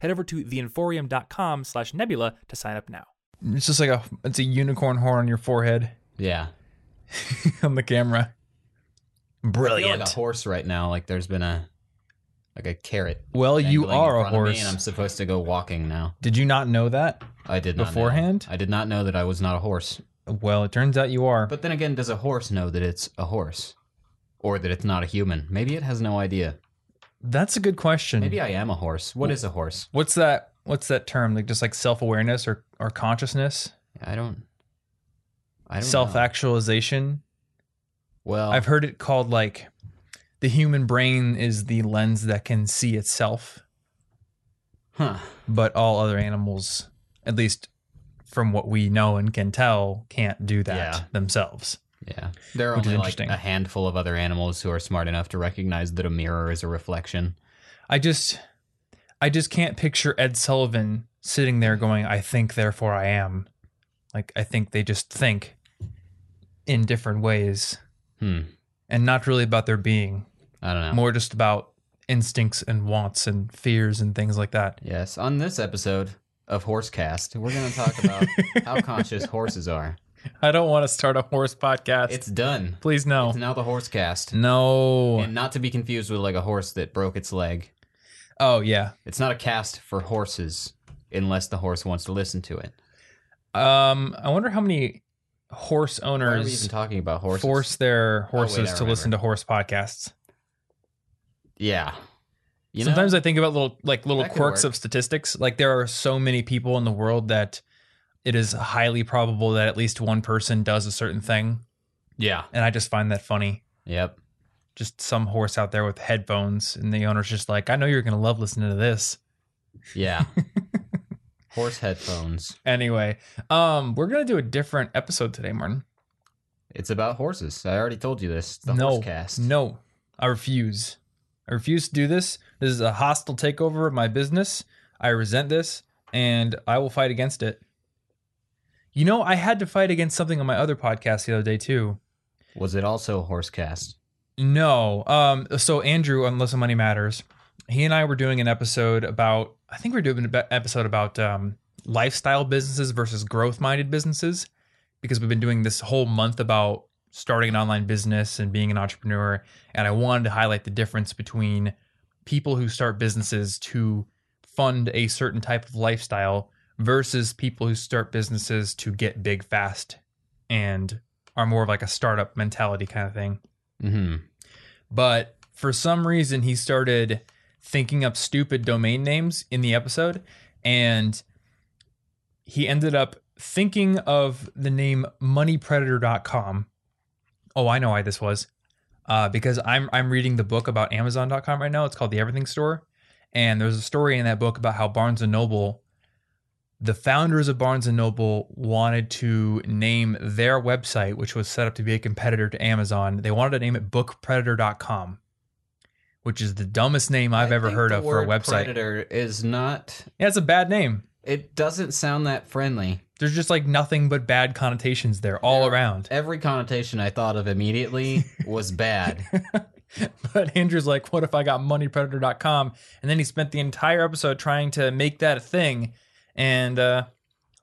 Head over to theinforium.com slash nebula to sign up now. It's just like a it's a unicorn horn on your forehead Yeah. on the camera. I feel Brilliant. like a horse right now. Like there's been a like a carrot. well, you are a front of me, horse. and I'm supposed to go walking now. Did you not know that? I did not know. Beforehand? I did not know that I was not a horse. Well, it turns out you are. But then again, does a horse know that it's a horse, or that it's not a human? Maybe it has no idea. That's a good question. Maybe I am a horse. What is a horse? What's that? What's that term? Like just like self awareness or or consciousness, I don't. I don't Self actualization. Well, I've heard it called like the human brain is the lens that can see itself, huh? but all other animals, at least from what we know and can tell, can't do that Yeah. themselves. Yeah, there are Which only like a handful of other animals who are smart enough to recognize that a mirror is a reflection. I just I just can't picture Ed Sullivan sitting there going, I think therefore I am. Like I think they just think in different ways Hmm. and not really about their being. I don't know. More just about instincts and wants and fears and things like that. Yes, on this episode of Horsecast, we're going to talk about how conscious horses are. I don't want to start a horse podcast. It's done. Please no. It's now the horse cast. no. And not to be confused with like a horse that broke its leg. oh yeah. It's not a cast for horses unless the horse wants to listen to it. Um I wonder how many horse Why are we even talking about horses? force their Oh, wait, horses to listen to horse podcasts. Yeah. You Sometimes know, I think about little like little quirks of statistics. Like there are so many people in the world that it is highly probable that at least one person does a certain thing, yeah. and I just find that funny. Yep. Just some horse out there with headphones, and the owner's just like, "I know you're gonna love listening to this." Yeah. horse headphones. Anyway, um, we're gonna do a different episode today, Martin. It's about horses. I already told you this. The no, Horsecast. no, I refuse. I refuse to do this. This is a hostile takeover of my business. I resent this, and I will fight against it. You know, I had to fight against something on my other podcast the other day too. Was it also a Horsecast? No. Um. So Andrew on Listen Money Matters, he and I were doing an episode about. I think we are doing an episode about um, lifestyle businesses versus growth-minded businesses, because we've been doing this whole month about starting an online business and being an entrepreneur, and I wanted to highlight the difference between people who start businesses to fund a certain type of lifestyle versus people who start businesses to get big fast and are more of like a startup mentality kind of thing. Mm-hmm. but for some reason he started thinking up stupid domain names in the episode and he ended up thinking of the name moneypredator.com oh i know why this was uh, because i'm i'm reading the book about amazon.com right now. It's called the everything store. And there's a story in that book about how barnes and noble the founders of barnes and noble wanted to name their website which was set up to be a competitor to amazon they wanted to name it bookpredator.com which is the dumbest name i've ever heard of for a website Predator is not. yeah it's a bad name It doesn't sound that friendly. there's just like nothing but bad connotations there all There- around Every connotation I thought of immediately was bad. but andrew's like what if i got moneypredator.com and then he spent the entire episode trying to make that a thing and uh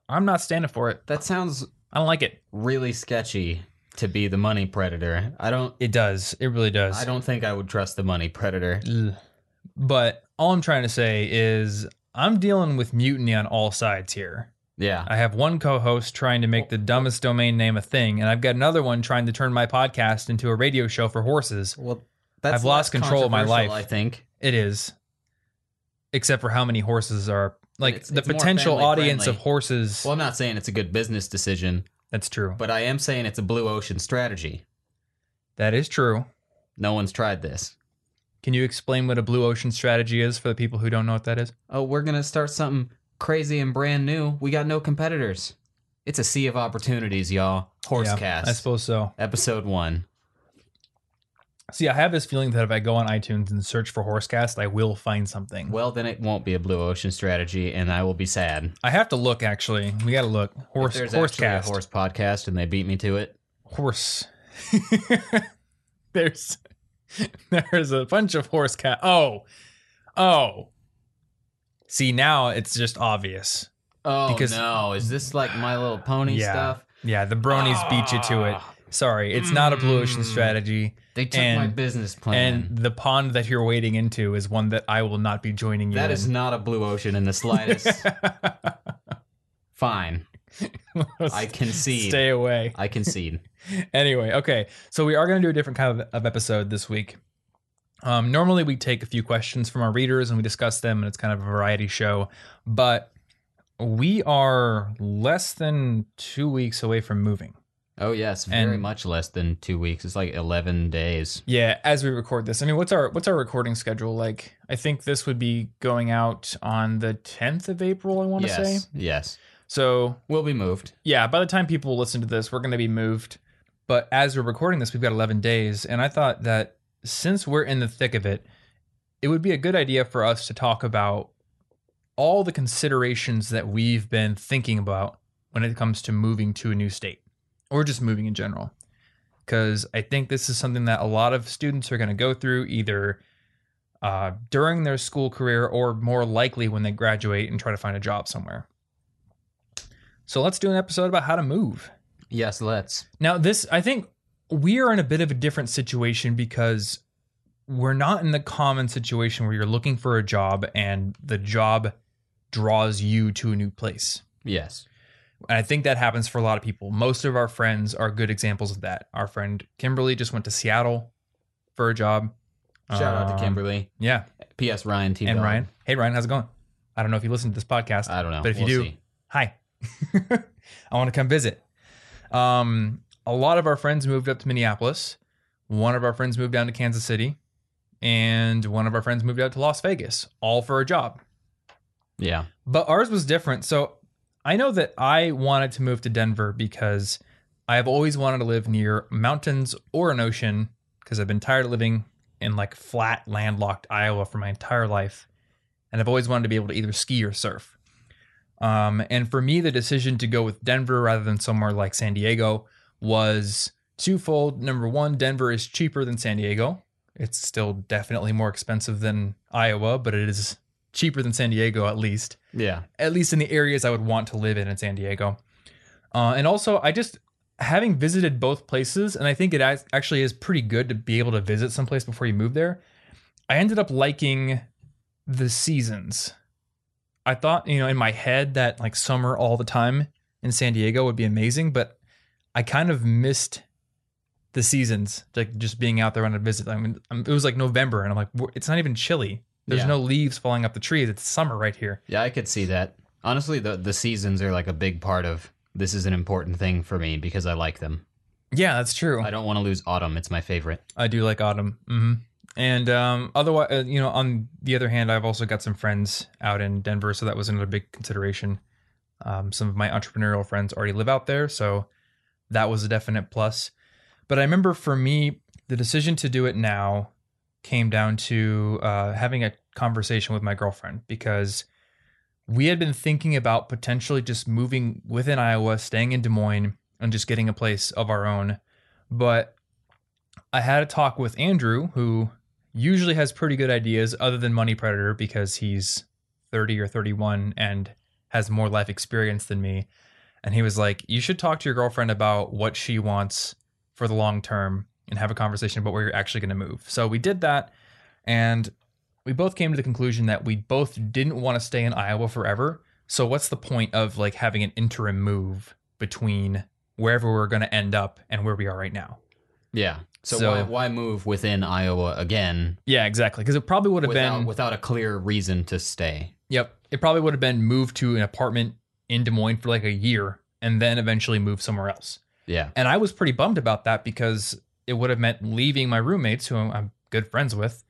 i'm not standing for it That sounds i don't like it really sketchy to be the money predator. I don't. it does it really does I don't think I would trust the money predator. Ugh. But all I'm trying to say is I'm dealing with mutiny on all sides here. Yeah. I have one co-host trying to make the dumbest domain name a thing, and I've got another one trying to turn my podcast into a radio show for horses. Well, that's I've lost less control of my controversial, life. I think. It is, except for how many horses are like It's- the it's potential audience friendly. of horses. Well, I'm not saying it's a good business decision, That's true. but I am saying it's a blue ocean strategy. That is true. No one's tried this. Can you explain what a blue ocean strategy is for the people who don't know what that is? Oh, we're gonna start something crazy and brand new. We got no competitors. It's a sea of opportunities, y'all. Horsecast. Yeah, I suppose so. Episode one. See, I have this feeling that if I go on iTunes and search for Horsecast, I will find something. Well, then it won't be a blue ocean strategy, and I will be sad. I have to look. Actually, we got to look. Horse, If there's actually a Horsecast, horse podcast, and they beat me to it. horse. there's there's a bunch of horse cat. Oh, oh. See, now it's just obvious. Oh Because- no! Is this like My Little Pony Yeah. stuff? Yeah, the bronies beat you to it. Ah. Sorry, it's not a blue ocean Mm. strategy. They took my business plan. And the pond that you're wading into is one that I will not be joining you that in. is not a blue ocean in the slightest. Fine, I concede. Stay away. I concede. anyway, okay. So we are going to do a different kind of, of episode this week. Um, normally, we take a few questions from our readers and we discuss them, and it's kind of a variety show. But we are less than two weeks away from moving. Oh yes, very And- much less than two weeks. It's like eleven days. Yeah, as we record this, I mean, what's our what's our recording schedule like? I think this would be going out on the 10th of April. I want to yes, say. yes. So We'll be moved. yeah, by the time people listen to this, we're going to be moved. But as we're recording this, we've got 11 days. And I thought that since we're in the thick of it, it would be a good idea for us to talk about all the considerations that we've been thinking about when it comes to moving to a new state or just moving in general. Because I think this is something that a lot of students are going to go through either uh, during their school career or more likely when they graduate and try to find a job somewhere. So let's do an episode about how to move. Yes, let's. Now, this, I think we are in a bit of a different situation because we're not in the common situation where you're looking for a job and the job draws you to a new place. Yes. And I think that happens for a lot of people. Most of our friends are good examples of that. Our friend Kimberly just went to Seattle for a job. Shout out to Um, Kimberly. Yeah. P.S. Ryan T. And Ryan. Hey, Ryan, how's it going? I don't know if you listen to this podcast. I don't know. But if you We'll do, see. hi i want to come visit um a lot of our friends moved up to minneapolis one of our friends moved down to kansas city and one of our friends moved out to las vegas all for a job Yeah. but ours was different so i know that i wanted to move to denver because i have always wanted to live near mountains or an ocean because i've been tired of living in like flat landlocked iowa for my entire life and i've always wanted to be able to either ski or surf um, and for me, the decision to go with Denver rather than somewhere like San Diego was twofold. Number one, Denver is cheaper than San Diego. It's still definitely more expensive than Iowa, but it is cheaper than San Diego at least, Yeah. at least in the areas I would want to live in in San Diego. Uh, and also, I just having visited both places, and I think it actually is pretty good to be able to visit someplace before you move there. I ended up liking the seasons. I thought, you know, in my head that like summer all the time in San Diego would be amazing, but I kind of missed the seasons, like just being out there on a visit. I mean, um, it was like November, and I'm like, it's not even chilly. There's Yeah. no leaves falling up the trees. It's summer right here. Yeah, I could see that. Honestly, the the seasons are like a big part of this is an important thing for me because I like them. Yeah, that's true. I don't want to lose autumn. It's my favorite. I do like autumn. hmm And um, otherwise, uh, you know, on the other hand, I've also got some friends out in Denver, so that was another big consideration. Um, some of my entrepreneurial friends already live out there, so that was a definite plus. But I remember for me, the decision to do it now came down to uh, having a conversation with my girlfriend because we had been thinking about potentially just moving within Iowa, staying in Des Moines, and just getting a place of our own. But I had a talk with Andrew, who usually has pretty good ideas other than Money Predator because he's 30 or 31 and has more life experience than me. And he was like, You should talk to your girlfriend about what she wants for the long term and have a conversation about where you're actually going to move. So we did that. And we both came to the conclusion that we both didn't want to stay in Iowa forever. So what's the point of like having an interim move between wherever we're going to end up and where we are right now? Yeah. So, So- why why move within Iowa again Yeah, exactly. Because it probably would have without been. without a clear reason to stay? Yep. It probably would have been moved to an apartment in Des Moines for like a year and then eventually move somewhere else. Yeah. And I was pretty bummed about that because it would have meant leaving my roommates, who I'm good friends with,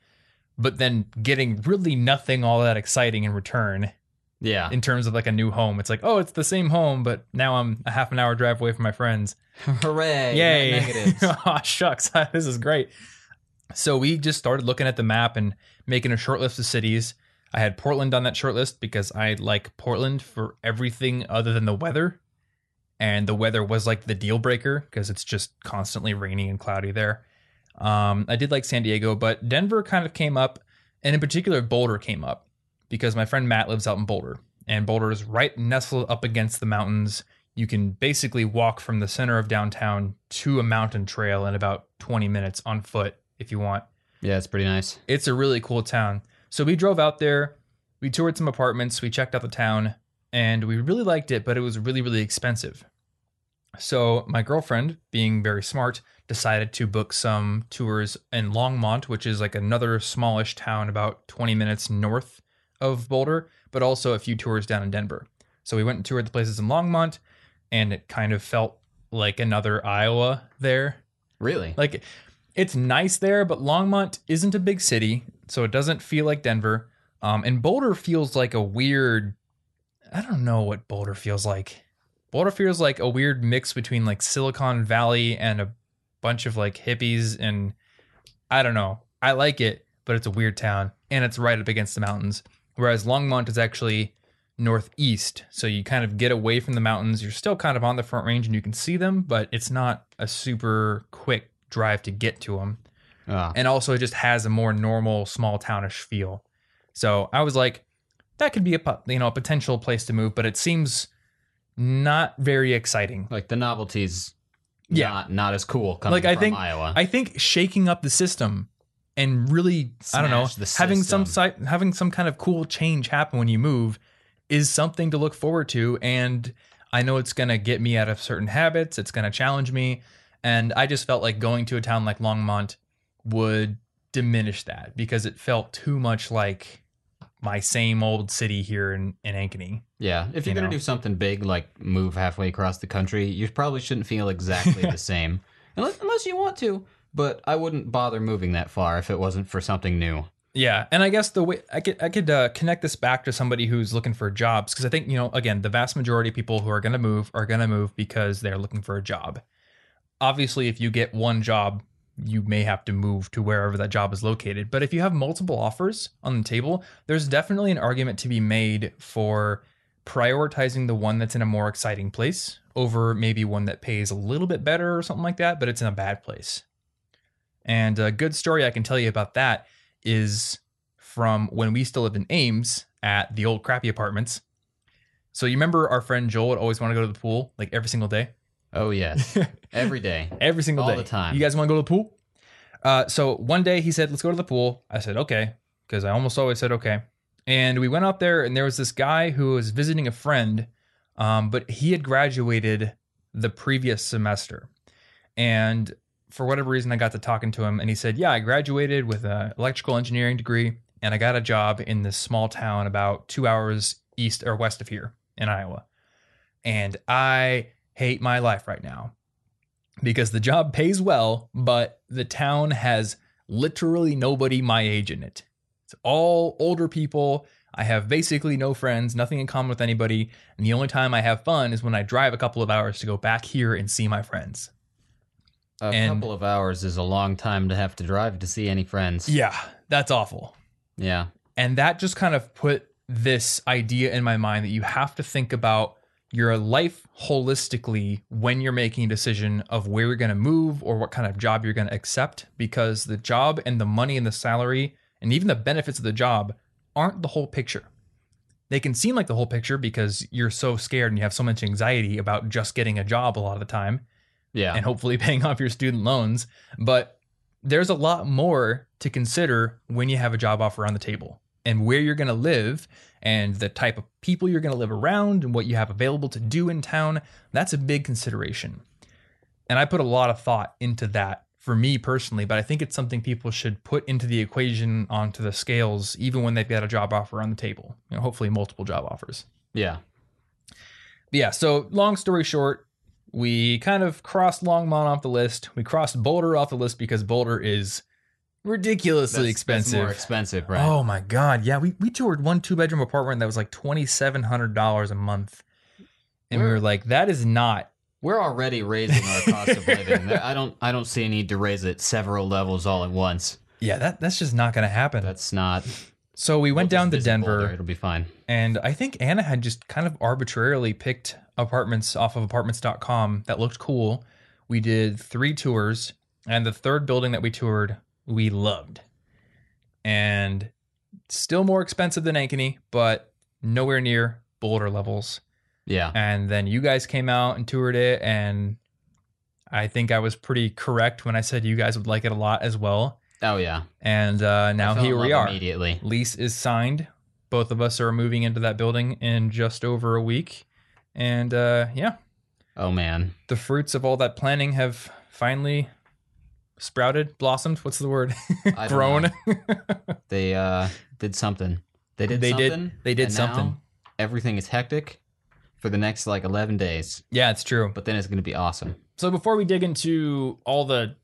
but then getting really nothing all that exciting in return Yeah. in terms of like a new home. It's like, oh, it's the same home, but now I'm a half an hour drive away from my friends. Hooray. Yay. Aw, shucks. this is great. So we just started looking at the map and making a short list of cities. I had Portland on that short list because I like Portland for everything other than the weather. And the weather was like the deal breaker because it's just constantly rainy and cloudy there. Um, I did like San Diego, but Denver kind of came up, and in particular, Boulder came up because my friend Matt lives out in Boulder, and Boulder is right nestled up against the mountains. You can basically walk from the center of downtown to a mountain trail in about 20 minutes on foot if you want. yeah, it's pretty nice. It's a really cool town. So we drove out there, we toured some apartments, we checked out the town, and we really liked it, but it was really, really expensive. So my girlfriend, being very smart, decided to book some tours in Longmont, which is like another smallish town about 20 minutes north of Boulder, but also a few tours down in Denver. So we went and toured the places in Longmont, and it kind of felt like another Iowa there. Really? Like it's nice there, but Longmont isn't a big city, so it doesn't feel like Denver. Um, and Boulder feels like a weird. I don't know what Boulder feels like. Boulder feels like a weird mix between like Silicon Valley and a bunch of like hippies, and I don't know. I like it, but it's a weird town, and it's right up against the mountains. Whereas Longmont is actually northeast, so you kind of get away from the mountains. You're still kind of on the front range, and you can see them, but it's not a super quick drive to get to them. Ah. And also, it just has a more normal, small townish feel. So I was like, that could be a you know a potential place to move, but it seems not very exciting. like the novelties Yeah. not not as cool coming Like, I from think- Iowa. I think shaking up the system and really, I don't know, having some si- having some kind of cool change happen when you move is something to look forward to. And I know it's gonna get me out of certain habits. It's gonna challenge me, and I just felt like going to a town like Longmont would diminish that because it felt too much like my same old city here in, in Ankeny. yeah, if you're you gonna do something big like move halfway across the country, you probably shouldn't feel exactly the same, unless, unless you want to. But I wouldn't bother moving that far if it wasn't for something new. Yeah, and I guess the way I could I could uh, connect this back to somebody who's looking for jobs because I think you know again the vast majority of people who are going to move are going to move because they're looking for a job. Obviously, if you get one job, you may have to move to wherever that job is located. But if you have multiple offers on the table, there's definitely an argument to be made for prioritizing the one that's in a more exciting place over maybe one that pays a little bit better or something like that, but it's in a bad place. And a good story I can tell you about that is from when we still lived in Ames at the old crappy apartments. So you remember our friend Joel would always want to go to the pool like every single day? Oh yes, every day. Every single All day. All the time. You guys want to go to the pool? Uh, so one day he said, let's go to the pool. I said, okay. Because I almost always said, okay. And we went out there and there was this guy who was visiting a friend, um, but he had graduated the previous semester. And for whatever reason, I got to talking to him and he said, yeah, I graduated with an electrical engineering degree and I got a job in this small town about two hours east or west of here in Iowa. And I hate my life right now because the job pays well, but the town has literally nobody my age in it. It's all older people. I have basically no friends, nothing in common with anybody. And the only time I have fun is when I drive a couple of hours to go back here and see my friends. A And- couple of hours is a long time to have to drive to see any friends. Yeah, that's awful. Yeah. And that just kind of put this idea in my mind that you have to think about your life holistically when you're making a decision of where you're going to move or what kind of job you're going to accept because the job and the money and the salary and even the benefits of the job aren't the whole picture. They can seem like the whole picture because you're so scared and you have so much anxiety about just getting a job a lot of the time Yeah. and hopefully paying off your student loans. But there's a lot more to consider when you have a job offer on the table and where you're going to live and the type of people you're going to live around and what you have available to do in town. That's a big consideration. And I put a lot of thought into that for me personally, but I think it's something people should put into the equation onto the scales, even when they've got a job offer on the table. You know, hopefully multiple job offers. yeah. But yeah, so long story short, we kind of crossed Longmont off the list. We crossed Boulder off the list because Boulder is ridiculously That's- expensive. That's more expensive, right? Oh my god, yeah. We we toured one two bedroom apartment that was like twenty seven hundred dollars a month, and we Where- were like, that is not. We're already raising our cost of living. I don't. I don't see a need to raise it several levels all at once. Yeah, that that's just not going to happen. That's not. so we went we'll down to visit Boulder. Denver, It'll be fine. and I think Anna had just kind of arbitrarily picked apartments off of apartments.com that looked cool. We did three tours, and the third building that we toured, we loved. And still more expensive than Ankeny, but nowhere near Boulder levels. Yeah. And then you guys came out and toured it, and I think I was pretty correct when I said you guys would like it a lot as well. Oh yeah. And uh, now here we are. Immediately. Lease is signed. Both of us are moving into that building in just over a week. And uh, yeah, Oh man. the fruits of all that planning have finally sprouted, blossomed. What's the word? Grown. They uh did something. They did. They did- something. they did something. Everything is hectic for the next like eleven days, yeah, it's true. but then it's going to be awesome. So before we dig into all the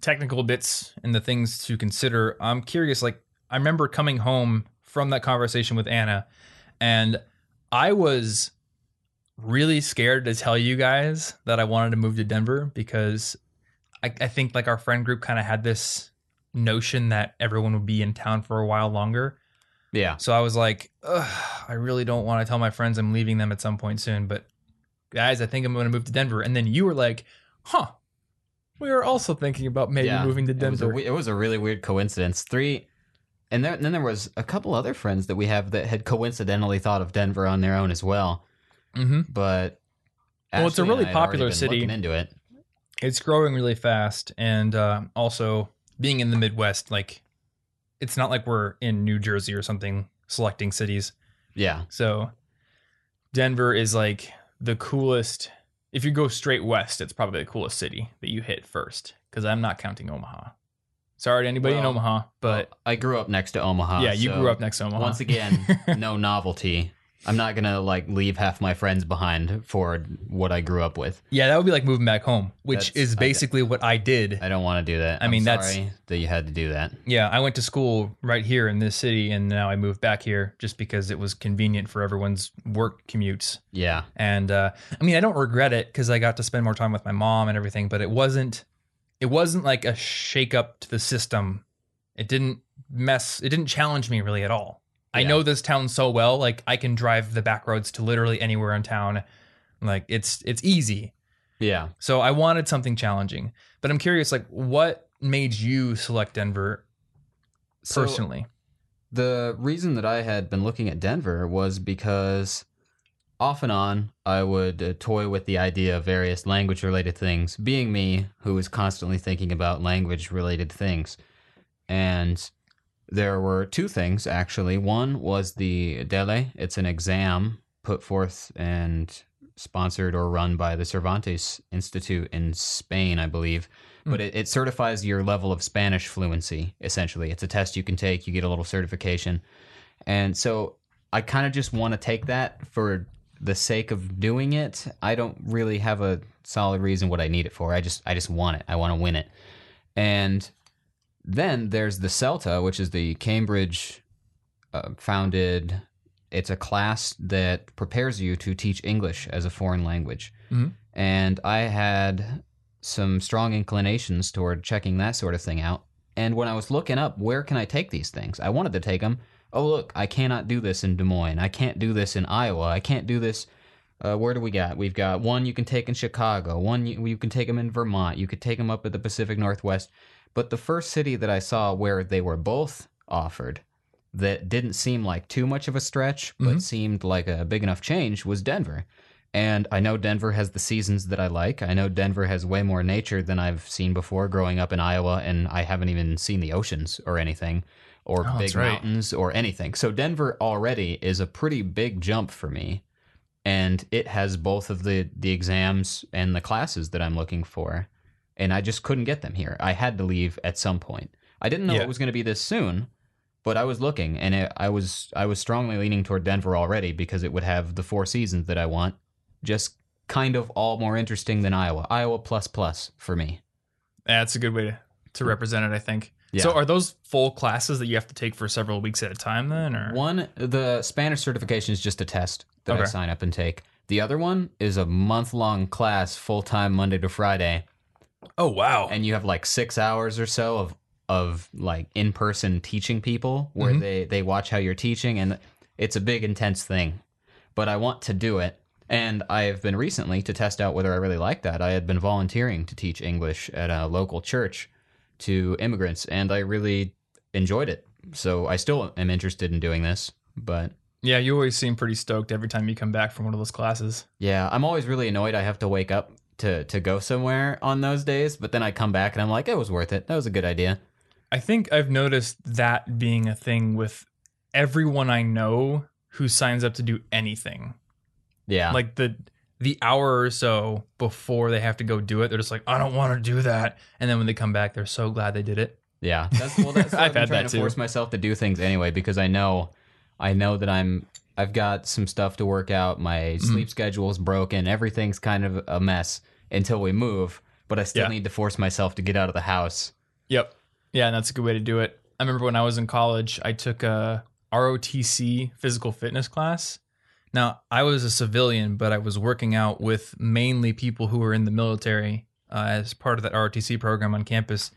technical bits and the things to consider. I'm curious, like, I remember coming home from that conversation with Anna, and I was really scared to tell you guys that I wanted to move to Denver because I, I think, like, our friend group kind of had this notion that everyone would be in town for a while longer. Yeah. So I was like, Ugh, I really don't want to tell my friends I'm leaving them at some point soon, but guys, I think I'm going to move to Denver. And then you were like, huh. We were also thinking about maybe Yeah. moving to It was, a, Denver. it was a really weird coincidence. Three, and, there, and then there was a couple other friends that we have that had coincidentally thought of Denver on their own as well. hmm But Well, it's a really I had already popular city. into it. It's growing really fast, and uh, also being in the Midwest, like it's not like we're in New Jersey or something selecting cities. Yeah. So Denver is like the coolest. If you go straight west, it's probably the coolest city that you hit first. Because I'm not counting Omaha. Sorry to anybody in Omaha, but Well, I grew up next to Omaha. yeah, you so grew up next to Omaha. Once again, no novelty. I'm not gonna like leave half my friends behind for what I grew up with. yeah, that would be like moving back home, which That's- is basically what I did. I don't want to do that. I I'm mean, that's- sorry that you had to do that. Yeah, I went to school right here in this city, and now I moved back here just because it was convenient for everyone's work commutes. Yeah. And uh, I mean, I don't regret it because I got to spend more time with my mom and everything. But it wasn't, it wasn't like a shake up to the system. It didn't mess. It didn't challenge me really at all. I know this town so well. Like I can drive the back roads to literally anywhere in town. Like it's it's easy. Yeah. So I wanted something challenging. But I'm curious, like, what made you select Denver So, personally? The reason that I had been looking at Denver was because off and on I would uh, toy with the idea of various language related things, being me who was constantly thinking about language related things. And there were two things actually. One was the DELE, it's an exam put forth and sponsored or run by the Cervantes Institute in Spain, I believe. Hmm. But it, it certifies your level of Spanish fluency, essentially. It's a test you can take, you get a little certification. And so I kind of just want to take that for the sake of doing it. I don't really have a solid reason what I need it for. I just I just want it. I want to win it. And then there's the CELTA, which is the Cambridge uh, founded. It's a class that prepares you to teach English as a foreign language. Mhm. And I had some strong inclinations toward checking that sort of thing out. And when I was looking up where can I take these things, I wanted to take them. Oh look, I cannot do this in Des Moines. I can't do this in Iowa. I can't do this. Uh, where do we got? We've got one you can take in Chicago. One you, you can take them in Vermont. You could take them up at the Pacific Northwest. But the first city that I saw where they were both offered that didn't seem like too much of a stretch, but Mhm. seemed like a big enough change was Denver. And I know Denver has the seasons that I like. I know Denver has way more nature than I've seen before growing up in Iowa, and I haven't even seen the oceans or anything, or Oh, big right. mountains or anything. So Denver already is a pretty big jump for me. And it has both of the, the exams and the classes that I'm looking for. And I just couldn't get them here. I had to leave at some point. I didn't know Yeah. it was going to be this soon, but I was looking, and it, I was I was strongly leaning toward Denver already because it would have the four seasons that I want, just kind of all more interesting than Iowa. Iowa plus plus for me. That's a good way to, to mm. represent it, I think. Yeah. So are those full classes that you have to take for several weeks at a time then or One, the Spanish certification is just a test that I sign up and take. The other one is a month long class, full time, Monday to Friday, Oh wow. and you have like six hours or so of of like in person teaching people where Mhm. they they watch how you're teaching, and it's a big intense thing. But I want to do it, and I have been recently to test out whether I really like that. I had been volunteering to teach English at a local church to immigrants, and I really enjoyed it. So I still am interested in doing this, but Yeah, you always seem pretty stoked every time you come back from one of those classes. Yeah, I'm always really annoyed I have to wake up to to go somewhere on those days, but then I come back and I'm like, it was worth it. That was a good idea. I think I've noticed that being a thing with everyone I know who signs up to do anything. Yeah. Like the the hour or so before they have to go do it, they're just like, I don't want to do that. And then when they come back, they're so glad they did it. yeah. That's well that's what I've I've been had trying that to too. force myself to do things anyway because I know I know that I'm I've got some stuff to work out. My Mm-hmm. sleep schedule is broken. Everything's kind of a mess until we move, but I still Yeah. need to force myself to get out of the house. Yep. Yeah, and that's a good way to do it. I remember when I was in college, I took a ROTC physical fitness class. Now, I was a civilian, but I was working out with mainly people who were in the military uh, as part of that ROTC program on campus.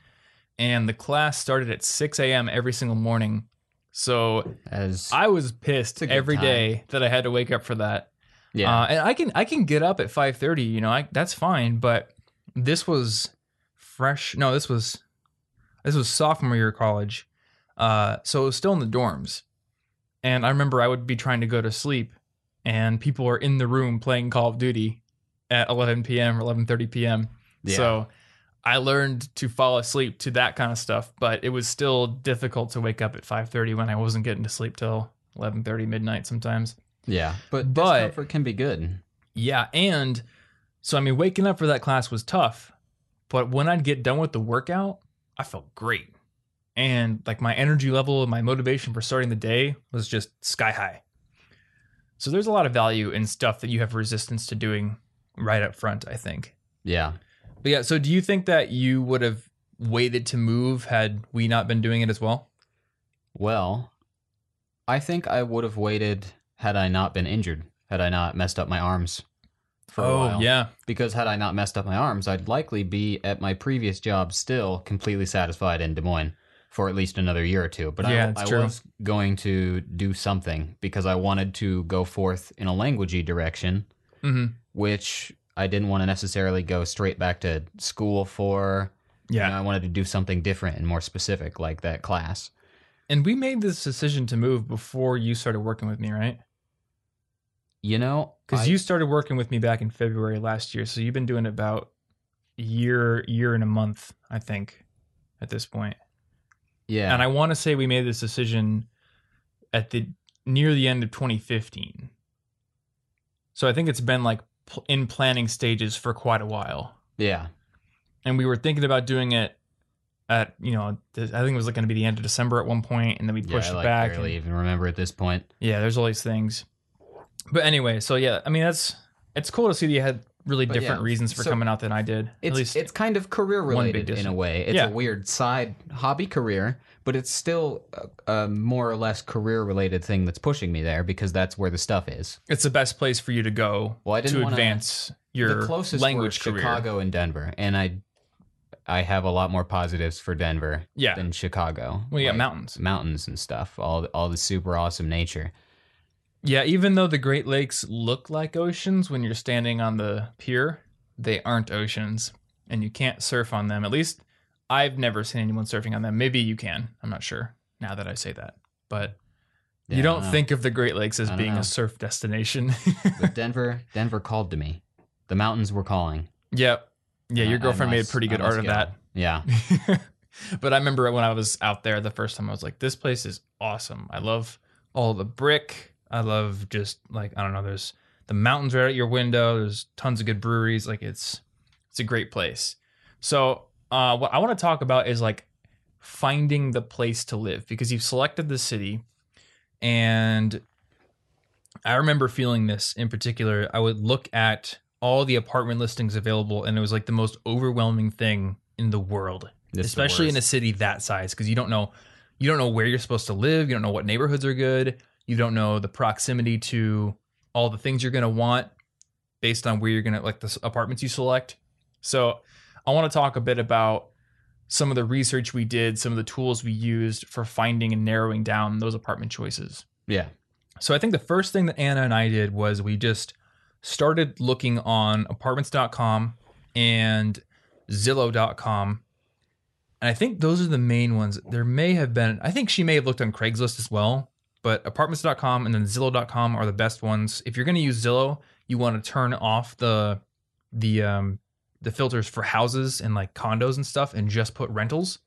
And the class started at 6 a.m. every single morning. So As I was pissed every time. day that I had to wake up for that. yeah. Uh, and I can I can get up at five thirty. You know, I, that's fine. But this was fresh. No, this was this was sophomore year of college. Uh, so it was still in the dorms. And I remember I would be trying to go to sleep, and people are in the room playing Call of Duty at 11 p.m. or 11:30 p.m. Yeah. So I learned to fall asleep to that kind of stuff, but it was still difficult to wake up at 5:30 when I wasn't getting to sleep till 11:30 midnight sometimes. yeah. But but- discomfort can be good. Yeah, and so I mean, waking up for that class was tough, but when I'd get done with the workout, I felt great, and like my energy level and my motivation for starting the day was just sky high. So there's a lot of value in stuff that you have resistance to doing right up front. I think. Yeah. But yeah, so do you think that you would have waited to move had we not been doing it as well? Well, I think I would have waited had I not been injured, had I not messed up my arms for a while. Oh, yeah, Because had I not messed up my arms, I'd likely be at my previous job still completely satisfied in Des Moines for at least another year or two. But Yeah, I, I was going to do something because I wanted to go forth in a languagey direction, hmm which I didn't want to necessarily go straight back to school for. You yeah. know, I wanted to do something different and more specific, like that class. And we made this decision to move before you started working with me, right? You know, Because you started working with me back in February last year, so you've been doing about a year, year and a month, I think, at this point. yeah, And I want to say we made this decision at the near the end of 2015. So I think it's been like in planning stages for quite a while, yeah. and we were thinking about doing it at you know I think it was like going to be the end of December at one point, and then we Yeah, pushed I it back. I barely and- even remember at this point. yeah, there's all these things. But anyway, so yeah, I mean that's it's cool to see that you had really But different yeah, reasons for so coming out than I did. It's At least it's kind of career related in a way. It's Yeah. a weird side hobby career, but it's still a, a more or less career related thing that's pushing me there because that's where the stuff is. it's the best place for you to go Well, I didn't to advance your the closest language were career. Chicago and Denver, and I I have a lot more positives for Denver Yeah. than Chicago. Well, got Like mountains. mountains and stuff. All all the super awesome nature. Yeah, even though the Great Lakes look like oceans when you're standing on the pier, they aren't oceans, and you can't surf on them. At least I've never seen anyone surfing on them. Maybe you can. I'm not sure. Now that I say that, but Yeah, you I don't think of the Great Lakes as being know. a surf destination. But Denver, Denver called to me. The mountains were calling. yep. Yeah, I- your I girlfriend made must- pretty good art of that. Yeah. but I remember when I was out there the first time, I was like, this place is awesome. I love all the brick. I love just like, I don't know, there's the mountains right at your window. There's tons of good breweries. Like it's, it's a great place. So, uh, what I want to talk about is like finding the place to live because you've selected the city and I remember feeling this in particular. I would look at all the apartment listings available, and it was like the most overwhelming thing in the world. It's the especially in a city that size because you don't know you don't know where you're supposed to live you don't know what neighborhoods are good you don't know the proximity to all the things you're going to want based on where you're going to like the apartments you select so i want to talk a bit about some of the research we did some of the tools we used for finding and narrowing down those apartment choices yeah. so I think the first thing that Anna and I did was we just started looking on apartments.com and zillow.com. And I think those are the main ones. There may have been I think she may have looked on Craigslist as well, but apartments.com and then zillow.com are the best ones. If you're going to use Zillow, you want to turn off the the um the filters for houses and like condos and stuff and just put rentals,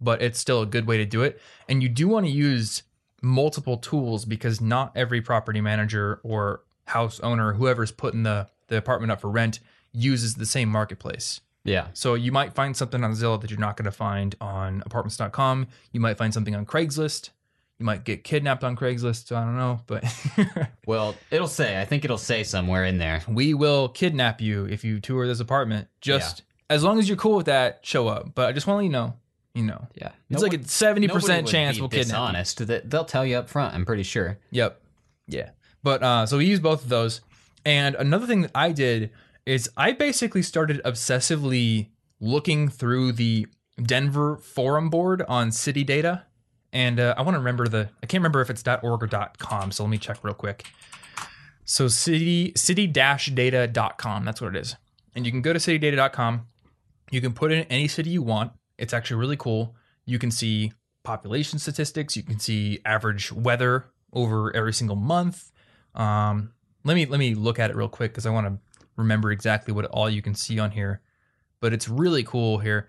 but it's still a good way to do it. And you do want to use multiple tools because not every property manager or house owner, whoever's putting the, the apartment up for rent, uses the same marketplace. Yeah. So you might find something on Zillow that you're not going to find on apartments.com. You might find something on Craigslist. You might get kidnapped on Craigslist. So I don't know, but Well, it'll say. I think it'll say somewhere in there. we will kidnap you if you tour this apartment. Just as long as you're cool with that, show up. But I just want to let you know, you know, Yeah. it's like a 70% chance we'll kidnap you. dishonest. That they'll tell you up front. I'm pretty sure. Yep. Yeah. But uh, so we use both of those. And another thing that I did is I basically started obsessively looking through the Denver forum board on city data. And uh, I want to remember the, I can't remember if it's .org or .com. So let me check real quick. So city, city-data.com, that's what it is. And you can go to citydata.com. You can put in any city you want. It's actually really cool. You can see population statistics. You can see average weather over every single month. Um, let me let me look at it real quick because I want to remember exactly what all you can see on here. But it's really cool here.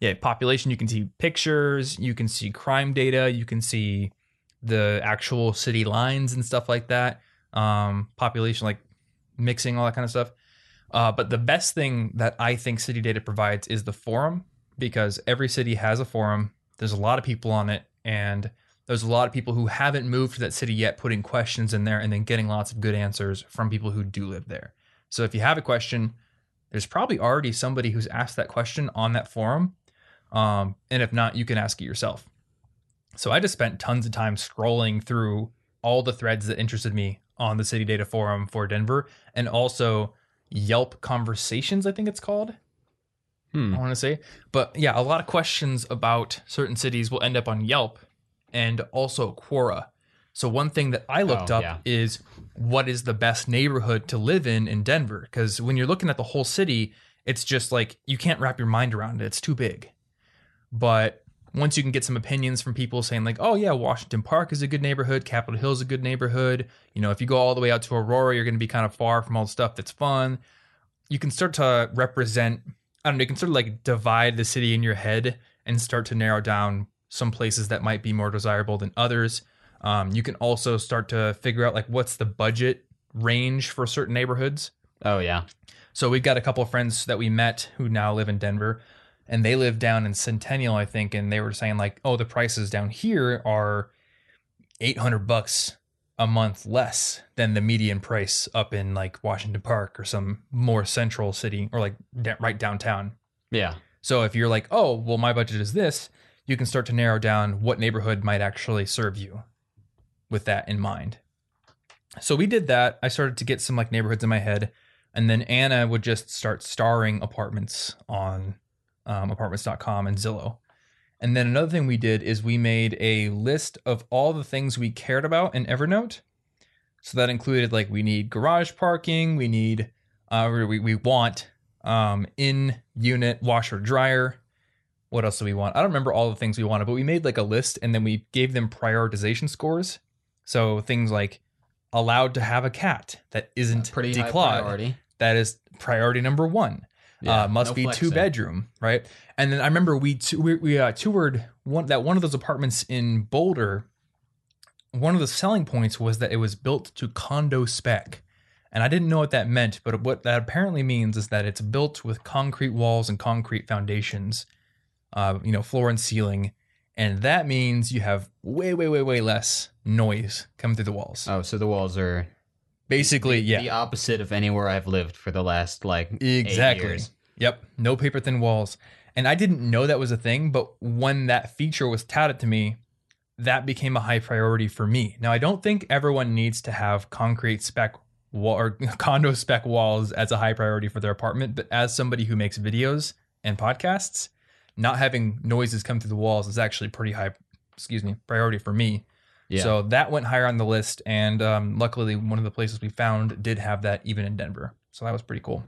Yeah, population. You can see pictures. You can see crime data. You can see the actual city lines and stuff like that. Um, population, like mixing, all that kind of stuff. Uh, but the best thing that I think City Data provides is the forum because every city has a forum. There's a lot of people on it, and there's a lot of people who haven't moved to that city yet putting questions in there and then getting lots of good answers from people who do live there. So if you have a question, there's probably already somebody who's asked that question on that forum. Um, and if not, you can ask it yourself. So I just spent tons of time scrolling through all the threads that interested me on the City Data Forum for Denver and also Yelp Conversations, I think it's called. Hmm. I want to say. But yeah, a lot of questions about certain cities will end up on Yelp and also Quora. So one thing that I looked Oh, up yeah. is what is the best neighborhood to live in in Denver? Because when you're looking at the whole city, it's just like you can't wrap your mind around it. It's too big. But once you can get some opinions from people saying like, oh yeah, Washington Park is a good neighborhood, Capitol Hill is a good neighborhood. You know, if you go all the way out to Aurora, you're going to be kind of far from all the stuff that's fun. You can start to represent. I don't know. You can sort of like divide the city in your head and start to narrow down some places that might be more desirable than others. Um, you can also start to figure out like what's the budget range for certain neighborhoods. Oh yeah. So we've got a couple of friends that we met who now live in Denver, and they live down in Centennial, I think, and they were saying like, oh, the prices down here are eight hundred bucks a month less than the median price up in like Washington Park or some more central city or like right downtown. Yeah. So if you're like, oh, well, my budget is this, you can start to narrow down what neighborhood might actually serve you with that in mind. So we did that. I started to get some like neighborhoods in my head. And then Anna would just start starring apartments on um, apartments.com and Zillow. And then another thing we did is we made a list of all the things we cared about in Evernote. So that included like we need garage parking, we need, uh, we, we want um, in unit washer dryer. What else do we want? I don't remember all the things we wanted, but we made like a list and then we gave them prioritization scores. So things like allowed to have a cat that isn't Pretty declawed. priority. That is priority number one. Yeah, uh, must no be two bedroom, right? And then I remember we we, we uh, toured one that one of those apartments in Boulder. One of the selling points was that it was built to condo spec, and I didn't know what that meant. But what that apparently means is that it's built with concrete walls and concrete foundations, uh, you know, floor and ceiling, and that means you have way, way, way, way less noise coming through the walls. Oh, so the walls are Basically, yeah, the opposite of anywhere I've lived for the last like Exactly. years. Yep. No paper thin walls. And I didn't know that was a thing, but when that feature was touted to me, that became a high priority for me. Now, I don't think everyone needs to have concrete spec wall or condo spec walls as a high priority for their apartment, but as somebody who makes videos and podcasts, not having noises come through the walls is actually pretty high, excuse me, priority for me. Yeah. So that went higher on the list, and um, luckily, one of the places we found did have that even in Denver. So that was pretty cool.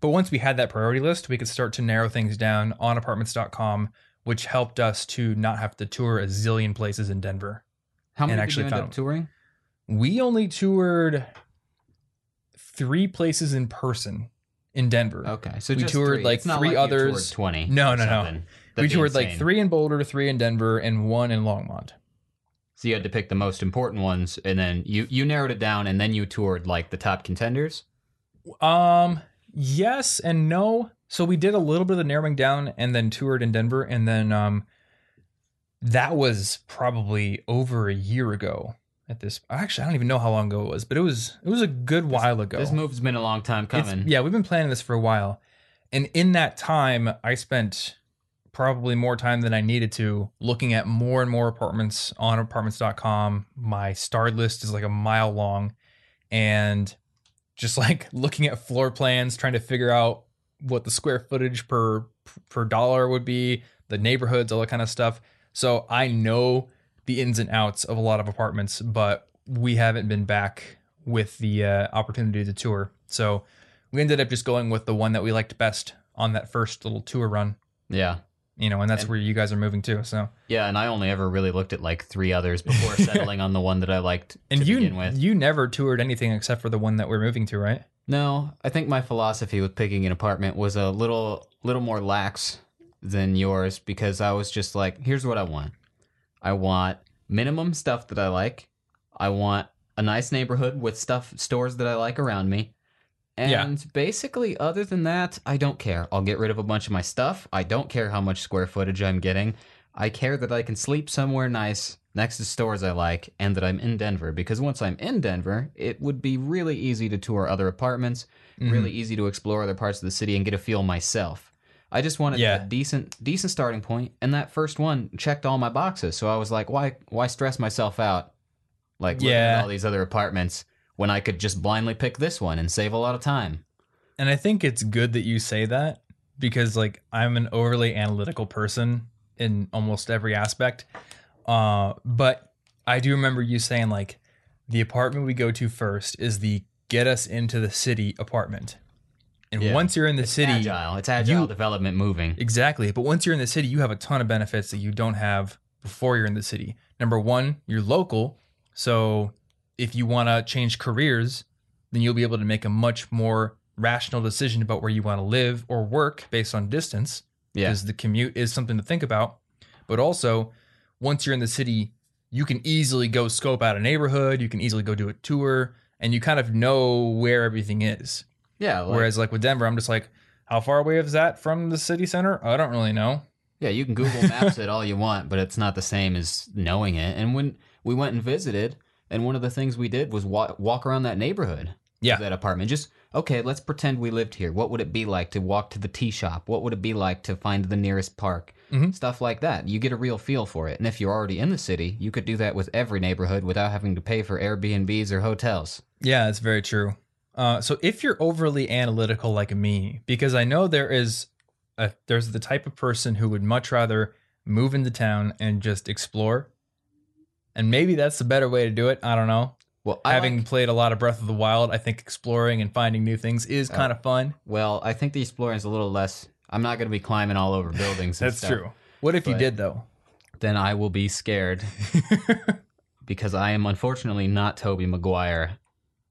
But once we had that priority list, we could start to narrow things down on apartments.com, which helped us to not have to tour a zillion places in Denver. How many and did actually you end up touring? We only toured three places in person in Denver. Okay, so We toured, three. like, It's three like others. Twenty? No, no, no. we That'd be toured like three in Boulder, three in Denver, and one in Longmont. So you had to pick the most important ones, and then you you narrowed it down, and then you toured like the top contenders. Um, yes and no. So we did a little bit of the narrowing down and then toured in Denver and then um that was probably over a year ago at this actually I don't even know how long ago it was, but it was it was a good while ago. This move's been a long time It's- coming. yeah, we've been planning this for a while. And in that time, I spent probably more time than I needed to looking at more and more apartments on apartments.com. My star list is like a mile long and just like looking at floor plans, trying to figure out what the square footage per per dollar would be, the neighborhoods, all that kind of stuff. So I know the ins and outs of a lot of apartments, but we haven't been back with the uh, opportunity to tour. So we ended up just going with the one that we liked best on that first little tour run. yeah, You know, and that's And- where you guys are moving to. So yeah. And I only ever really looked at like three others before settling on the one that I liked and to you begin with. you never toured anything except for the one that we're moving to, right? No, I think my philosophy with picking an apartment was a little little more lax than yours because I was just like, here's what I want. I want minimum stuff that I like. I want a nice neighborhood with stuff stores that I like around me. And Yeah. basically other than that, I don't care. I'll get rid of a bunch of my stuff. I don't care how much square footage I'm getting. I care that I can sleep somewhere nice next to stores I like and that I'm in Denver because once I'm in Denver, it would be really easy to tour other apartments, Mm-hmm. really easy to explore other parts of the city and get a feel myself. I just wanted Yeah. a decent decent starting point and that first one checked all my boxes. So I was like, why why stress myself out like looking Yeah. at all these other apartments when I could just blindly pick this one and save a lot of time. And I think it's good that you say that because like I'm an overly analytical person in almost every aspect. Uh, but I do remember you saying like the apartment we go to first is the get us into the city apartment. And Yeah. once you're in the It's city, agile. It's agile you- development moving. Exactly. But once you're in the city, you have a ton of benefits that you don't have before you're in the city. Number one, you're local. So if you want to change careers, then you'll be able to make a much more rational decision about where you want to live or work based on distance. Yeah. Because the commute is something to think about. But also, once you're in the city, you can easily go scope out a neighborhood. You can easily go do a tour and you kind of know where everything is. Yeah. Like, Whereas, like with Denver, I'm just like, how far away is that from the city center? I don't really know. Yeah, you can Google Maps it all you want, but it's not the same as knowing it. And when we went and visited, and one of the things we did was walk, walk around that neighborhood, Yeah. that apartment. Just okay, let's pretend we lived here. What would it be like to walk to the tea shop? What would it be like to find the nearest park? Mhm. Stuff like that. You get a real feel for it. And if you're already in the city, you could do that with every neighborhood without having to pay for Airbnbs or hotels. Yeah, it's very true. Uh, so if you're overly analytical like me, because I know there is a there's the type of person who would much rather move into town and just explore. And maybe that's the better way to do it. I don't know. Well, I Having like- played a lot of Breath of the Wild, I think exploring and finding new things is uh, Oh. kind of fun. well, I think the exploring is a little less. I'm not going to be climbing all over buildings. and That's stuff. true. What if you did though? Then I will be scared. because I am unfortunately not Tobey Maguire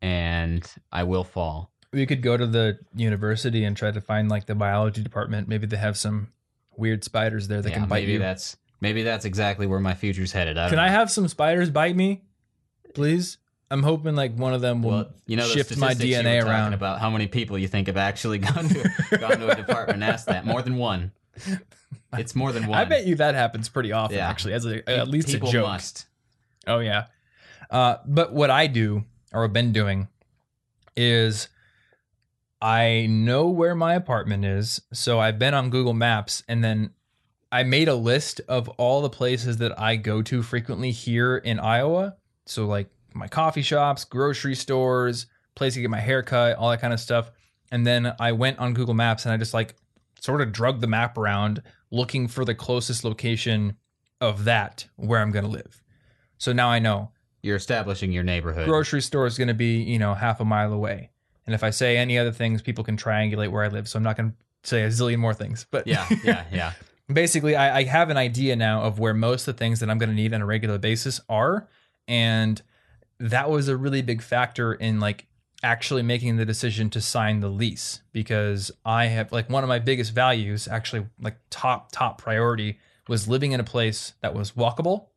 and I will fall. we could go to the university and try to find like the biology department. Maybe they have some weird spiders there that yeah, can bite maybe you. that's maybe that's exactly where my future's headed. I Can I have some spiders bite me, please? I'm hoping like one of them will well, you know, shift my statistics you DNA were around. about how many people you think have actually gone to gone to a department and asked that. More than one. It's more than one. I bet you that happens pretty often, Yeah. actually, as a, at least a joke. must. Oh yeah. Uh, but what I do or have been doing is I know where my apartment is, so I've been on Google Maps and then I made a list of all the places that I go to frequently here in Iowa. So like my coffee shops, grocery stores, place to get my hair cut, all that kind of stuff. And then I went on Google Maps and I just like sort of drug the map around looking for the closest location of that where I'm going to live. So now I know You're establishing your neighborhood. grocery store is going to be, you know, half a mile away. And if I say any other things, people can triangulate where I live. So I'm not going to say a zillion more things. But yeah, yeah, yeah. basically, I, I have an idea now of where most of the things that I'm going to need on a regular basis are. And that was a really big factor in like actually making the decision to sign the lease because I have like one of my biggest values, actually, like top, top priority was living in a place that was walkable,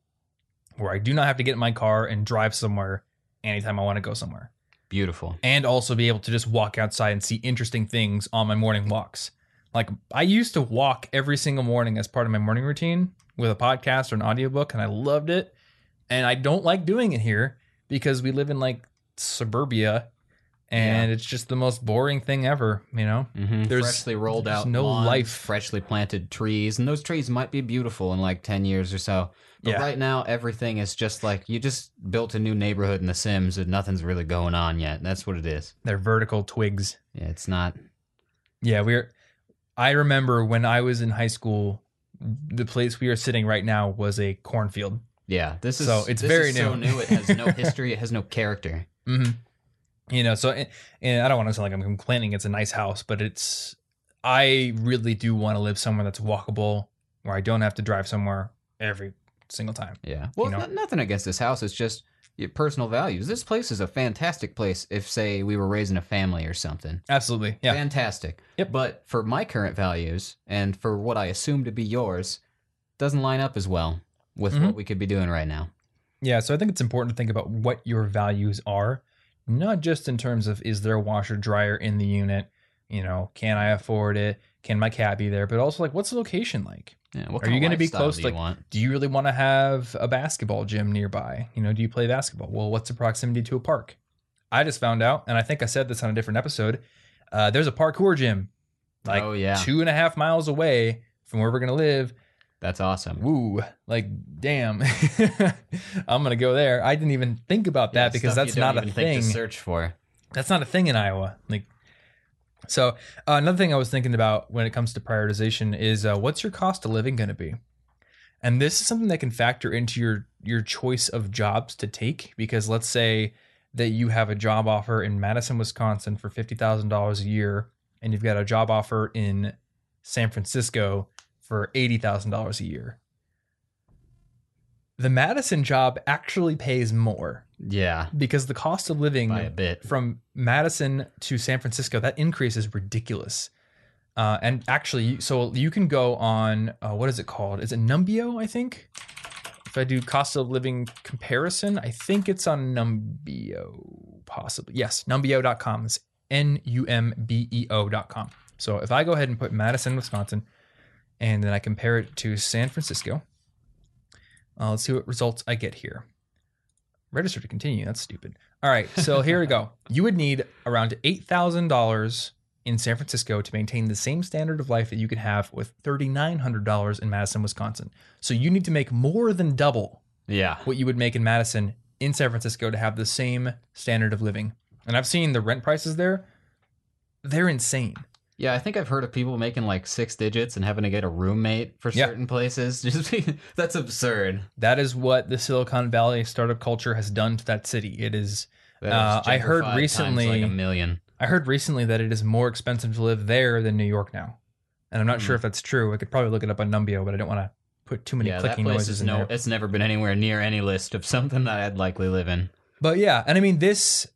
where I do not have to get in my car and drive somewhere anytime I want to go somewhere Beautiful. and also be able to just walk outside and see interesting things on my morning walks. Like I used to walk every single morning as part of my morning routine with a podcast or an audiobook and I loved it. And I don't like doing it here because we live in like suburbia and it's just the most boring thing ever, you know? hmm There's- freshly rolled there's out no lawns, life. freshly planted trees, and those trees might be beautiful in like ten years or so. But Yeah. right now, everything is just like you just built a new neighborhood in The Sims, and nothing's really going on yet. That's what it is. They're vertical twigs. Yeah, it's not. Yeah, we're I remember when I was in high school, the place we are sitting right now was a cornfield. Yeah, this is So it's this very is so new. new. It has no history. It has no character. hmm You know, so and- and I don't want to sound like I'm complaining. It's a nice house, but it's I really do want to live somewhere that's walkable, where I don't have to drive somewhere every single time. Yeah. Well, know? no- nothing against this house. It's just your personal values. This place is a fantastic place. If say we were raising a family or something. Absolutely, yeah, Fantastic. Yep. But for my current values and for what I assume to be yours, doesn't line up as well with Mhm. what we could be doing right now. yeah. So I think it's important to think about what your values are, not just in terms of is there a washer dryer in the unit, you know, can I afford it, can my cat be there, but also like what's the location like? Yeah. Are you gonna be close do to, like, want? do you really want to have a basketball gym nearby? You know, do you play basketball? Well, what's the proximity to a park? I just found out, and I think I said this on a different episode. Uh, there's a parkour gym, like oh yeah, two and a half miles away from where we're gonna live. that's awesome. Woo! Like, damn, I'm gonna go there. I didn't even think about that Yeah, because that's not a thing. to search for. That's not a thing in Iowa. Like, so uh, another thing I was thinking about when it comes to prioritization is uh, what's your cost of living going to be? And this is something that can factor into your your choice of jobs to take because let's say that you have a job offer in Madison, Wisconsin for fifty thousand dollars a year, and you've got a job offer in San Francisco for eighty thousand dollars a year. The Madison job actually pays more Yeah, because the cost of living by a bit. from Madison to San Francisco, that increase is ridiculous. Uh, and actually, so you can go on uh, what is it called? Is it Numbeo? I think. If I do cost of living comparison, I think it's on Numbeo, possibly. Yes, numbeo.com. It's N U M B E O.com. So if I go ahead and put Madison, Wisconsin, and then I compare it to San Francisco, uh, let's see what results I get here. Register to continue. That's stupid. All right, so here we go. You would need around eight thousand dollars in San Francisco to maintain the same standard of life that you could have with thirty nine hundred dollars in Madison, Wisconsin. So you need to make more than double Yeah, what you would make in Madison in San Francisco to have the same standard of living. And I've seen the rent prices there; they're insane. Yeah. I think I've heard of people making like six digits and having to get a roommate for Yeah. certain places. Just that's absurd. That is what the Silicon Valley startup culture has done to that city. It is Uh, I heard recently- like a million. I heard recently that it is more expensive to live there than New York now. And I'm not Hmm. sure if that's true. I could probably look it up on Numbeo, but I don't want to put too many Yeah, that clicking place noises is in no. there. It's never been anywhere near any list of something that I'd likely live in. But yeah, and I mean this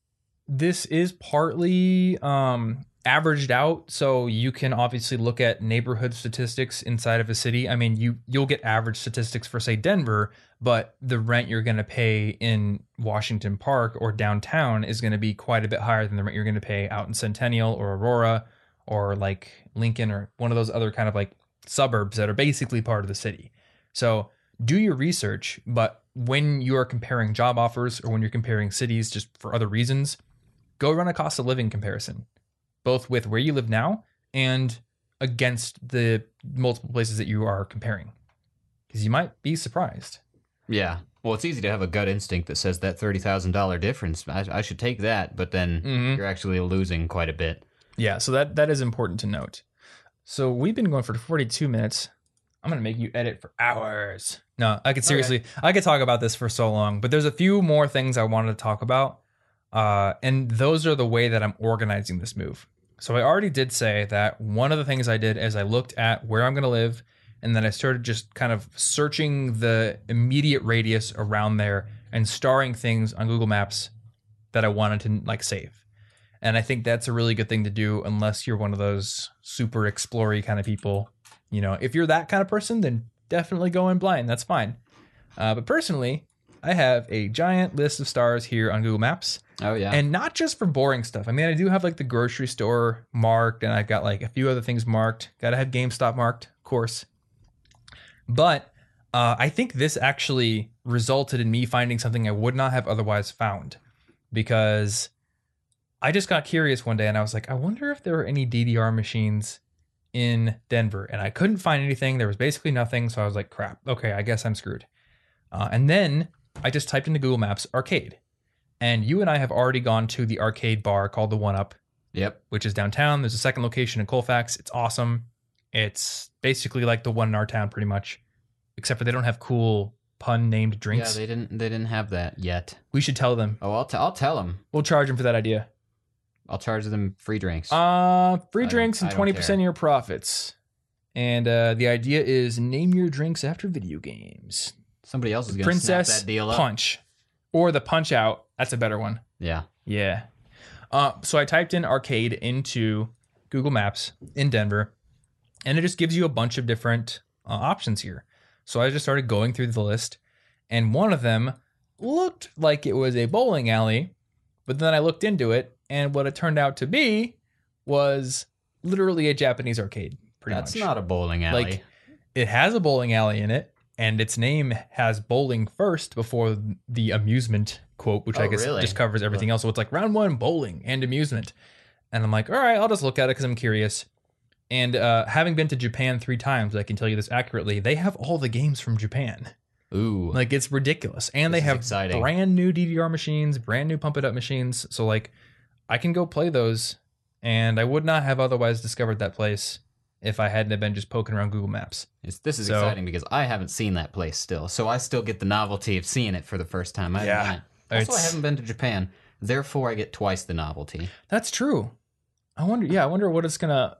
this is partly um averaged out so you can obviously look at neighborhood statistics inside of a city. I mean, you you'll get average statistics for say Denver, but the rent you're going to pay in Washington Park or downtown is going to be quite a bit higher than the rent you're going to pay out in Centennial or Aurora or like Lincoln or one of those other kind of like suburbs that are basically part of the city. So do your research, but when you are comparing job offers or when you're comparing cities just for other reasons, go run a cost of living comparison. Both with where you live now and against the multiple places that you are comparing. Because you might be surprised. Yeah. Well, it's easy to have a gut instinct that says that thirty thousand dollar difference. I, I should take that, but then Mhm. you're actually losing quite a bit. Yeah, so that that is important to note. So we've been going for 42 minutes. I'm gonna make you edit for hours. No, I could seriously, I could talk about this for so long, but there's a few more things I wanted to talk about, uh, and those are the way that I'm organizing this move. So I already did say that one of the things I did is I looked at where I'm gonna live, and then I started just kind of searching the immediate radius around there and starring things on Google Maps that I wanted to like save. And I think that's a really good thing to do unless you're one of those super explory kind of people. You know, if you're that kind of person, then definitely go in blind. That's fine. Uh, but personally, I have a giant list of stars here on Google Maps. Oh yeah. And not just for boring stuff. I mean, I do have like the grocery store marked, and I've got like a few other things marked. Got to have GameStop marked, of course. But uh, I think this actually resulted in me finding something I would not have otherwise found because I just got curious one day and I was like, I wonder if there are any DDR machines in Denver. And I couldn't find anything. There was basically nothing. So I was like, crap, okay, I guess I'm screwed. Uh, and then I just typed into Google Maps arcade. And you and I have already gone to the arcade bar called the One Up, yep. which is downtown. There's a second location in Colfax. It's awesome. It's basically like the one in our town, pretty much, except for they don't have cool pun named drinks. Yeah, they didn't. They didn't have that yet. we should tell them. Oh, I'll, t- I'll tell them. We'll charge them for that idea. I'll charge them free drinks. Uh, free I drinks and twenty percent of your profits. And uh, the idea is name your drinks after video games. Somebody else is gonna Princess snap that deal up. Punch, or the Punch Out. That's a better one. Yeah. Yeah. Uh, so I typed in arcade into Google Maps in Denver, and it just gives you a bunch of different uh, options here. So I just started going through the list, and one of them looked like it was a bowling alley, but then I looked into it, and what it turned out to be was literally a Japanese arcade. Pretty That's much. not a bowling alley. Like, it has a bowling alley in it, and its name has bowling first before the amusement quote, which I Oh, guess really? just covers everything else. So it's like round one, bowling and amusement. And I'm like, all right, I'll just look at it because I'm curious. And uh, having been to Japan three times, I can tell you this accurately. They have all the games from Japan. Ooh. Like it's ridiculous, and This they have exciting. brand new DDR machines, brand new pump it up machines. So like, I can go play those, and I would not have otherwise discovered that place if I hadn't have been just poking around Google Maps. It's, this is So- exciting because I haven't seen that place still, so I still get the novelty of seeing it for the first time. I haven't Yeah. done it. Also, I haven't been to Japan, therefore I get twice the novelty. That's true. I wonder. Yeah, I wonder what it's gonna.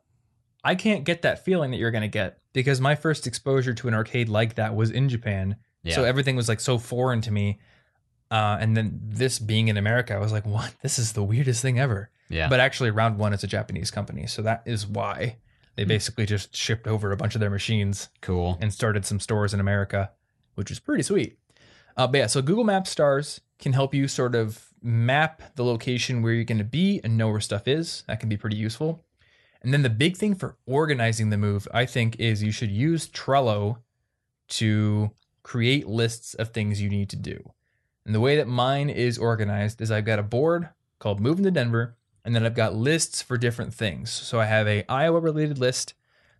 I can't get that feeling that you're gonna get because my first exposure to an arcade like that was in Japan. Yeah. So everything was like so foreign to me. Uh, and then this being in America, I was like, "What? This is the weirdest thing ever." yeah. But actually, Round One is a Japanese company, so that is why they basically just shipped over a bunch of their machines cool. and started some stores in America, which was pretty sweet. Uh, but yeah, so Google Maps stars can help you sort of map the location where you're going to be and know where stuff is. That can be pretty useful. And then the big thing for organizing the move, I think, is you should use Trello to create lists of things you need to do. And the way that mine is organized is I've got a board called Moving to Denver, and then I've got lists for different things. So I have a Iowa related list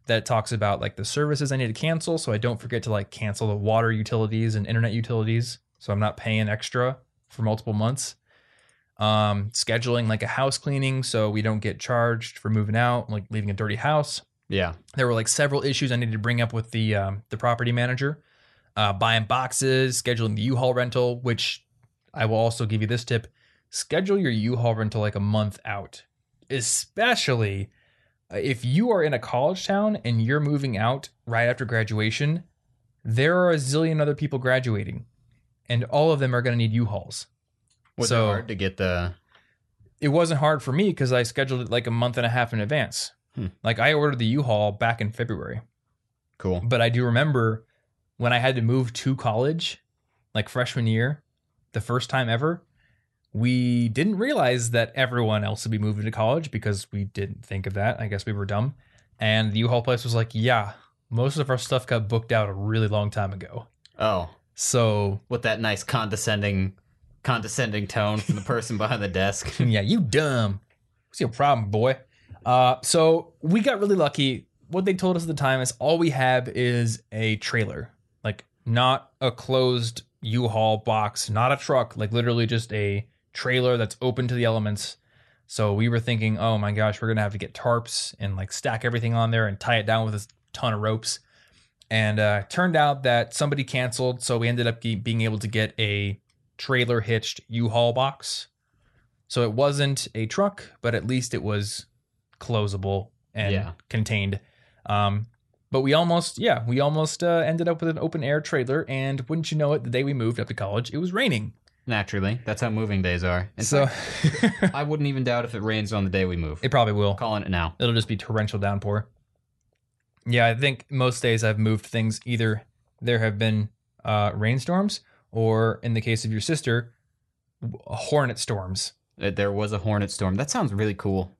that talks about like the services I need to cancel so I don't forget to like cancel the water utilities and internet utilities so I'm not paying extra for multiple months. Um, scheduling like a house cleaning so we don't get charged for moving out, like leaving a dirty house. Yeah. There were like several issues I needed to bring up with the um, the property manager. Uh, buying boxes, scheduling the U-Haul rental, which I will also give you this tip: schedule your U-Haul rental like a month out, especially uh, if you are in a college town and you're moving out right after graduation. There are a zillion other people graduating, and all of them are going to need U-Hauls. Was So- it hard to get the? It wasn't hard for me because I scheduled it like a month and a half in advance. Hmm. Like I ordered the U-Haul back in February. Cool. But I do remember when I had to move to college, like freshman year, the first time ever, we didn't realize that everyone else would be moving to college because we didn't think of that. I guess we were dumb. And the U-Haul place was like, yeah, most of our stuff got booked out a really long time ago. Oh, So, with that nice condescending, condescending tone from the person behind the desk. yeah, you dumb. What's your problem, boy? Uh, so we got really lucky. What they told us at the time is all we have is a trailer, like not a closed U-Haul box, not a truck, like literally just a trailer that's open to the elements. So we were thinking, oh my gosh, we're gonna have to get tarps and like stack everything on there and tie it down with a ton of ropes. And uh, turned out that somebody canceled, so we ended up ge- being able to get a trailer hitched U-Haul box. So it wasn't a truck, but at least it was closable and Yeah. contained. Um, but we almost, yeah, we almost uh, ended up with an open air trailer. And wouldn't you know it, the day we moved up to college, it was raining. Naturally, that's how moving days are. In so fact, I wouldn't even doubt if it rains on the day we move. it probably will. Calling it now. It'll just be torrential downpour. Yeah, I think most days I've moved things either there have been uh, rainstorms or in the case of your sister, hornet storms. Uh, There was a hornet storm. That sounds really cool.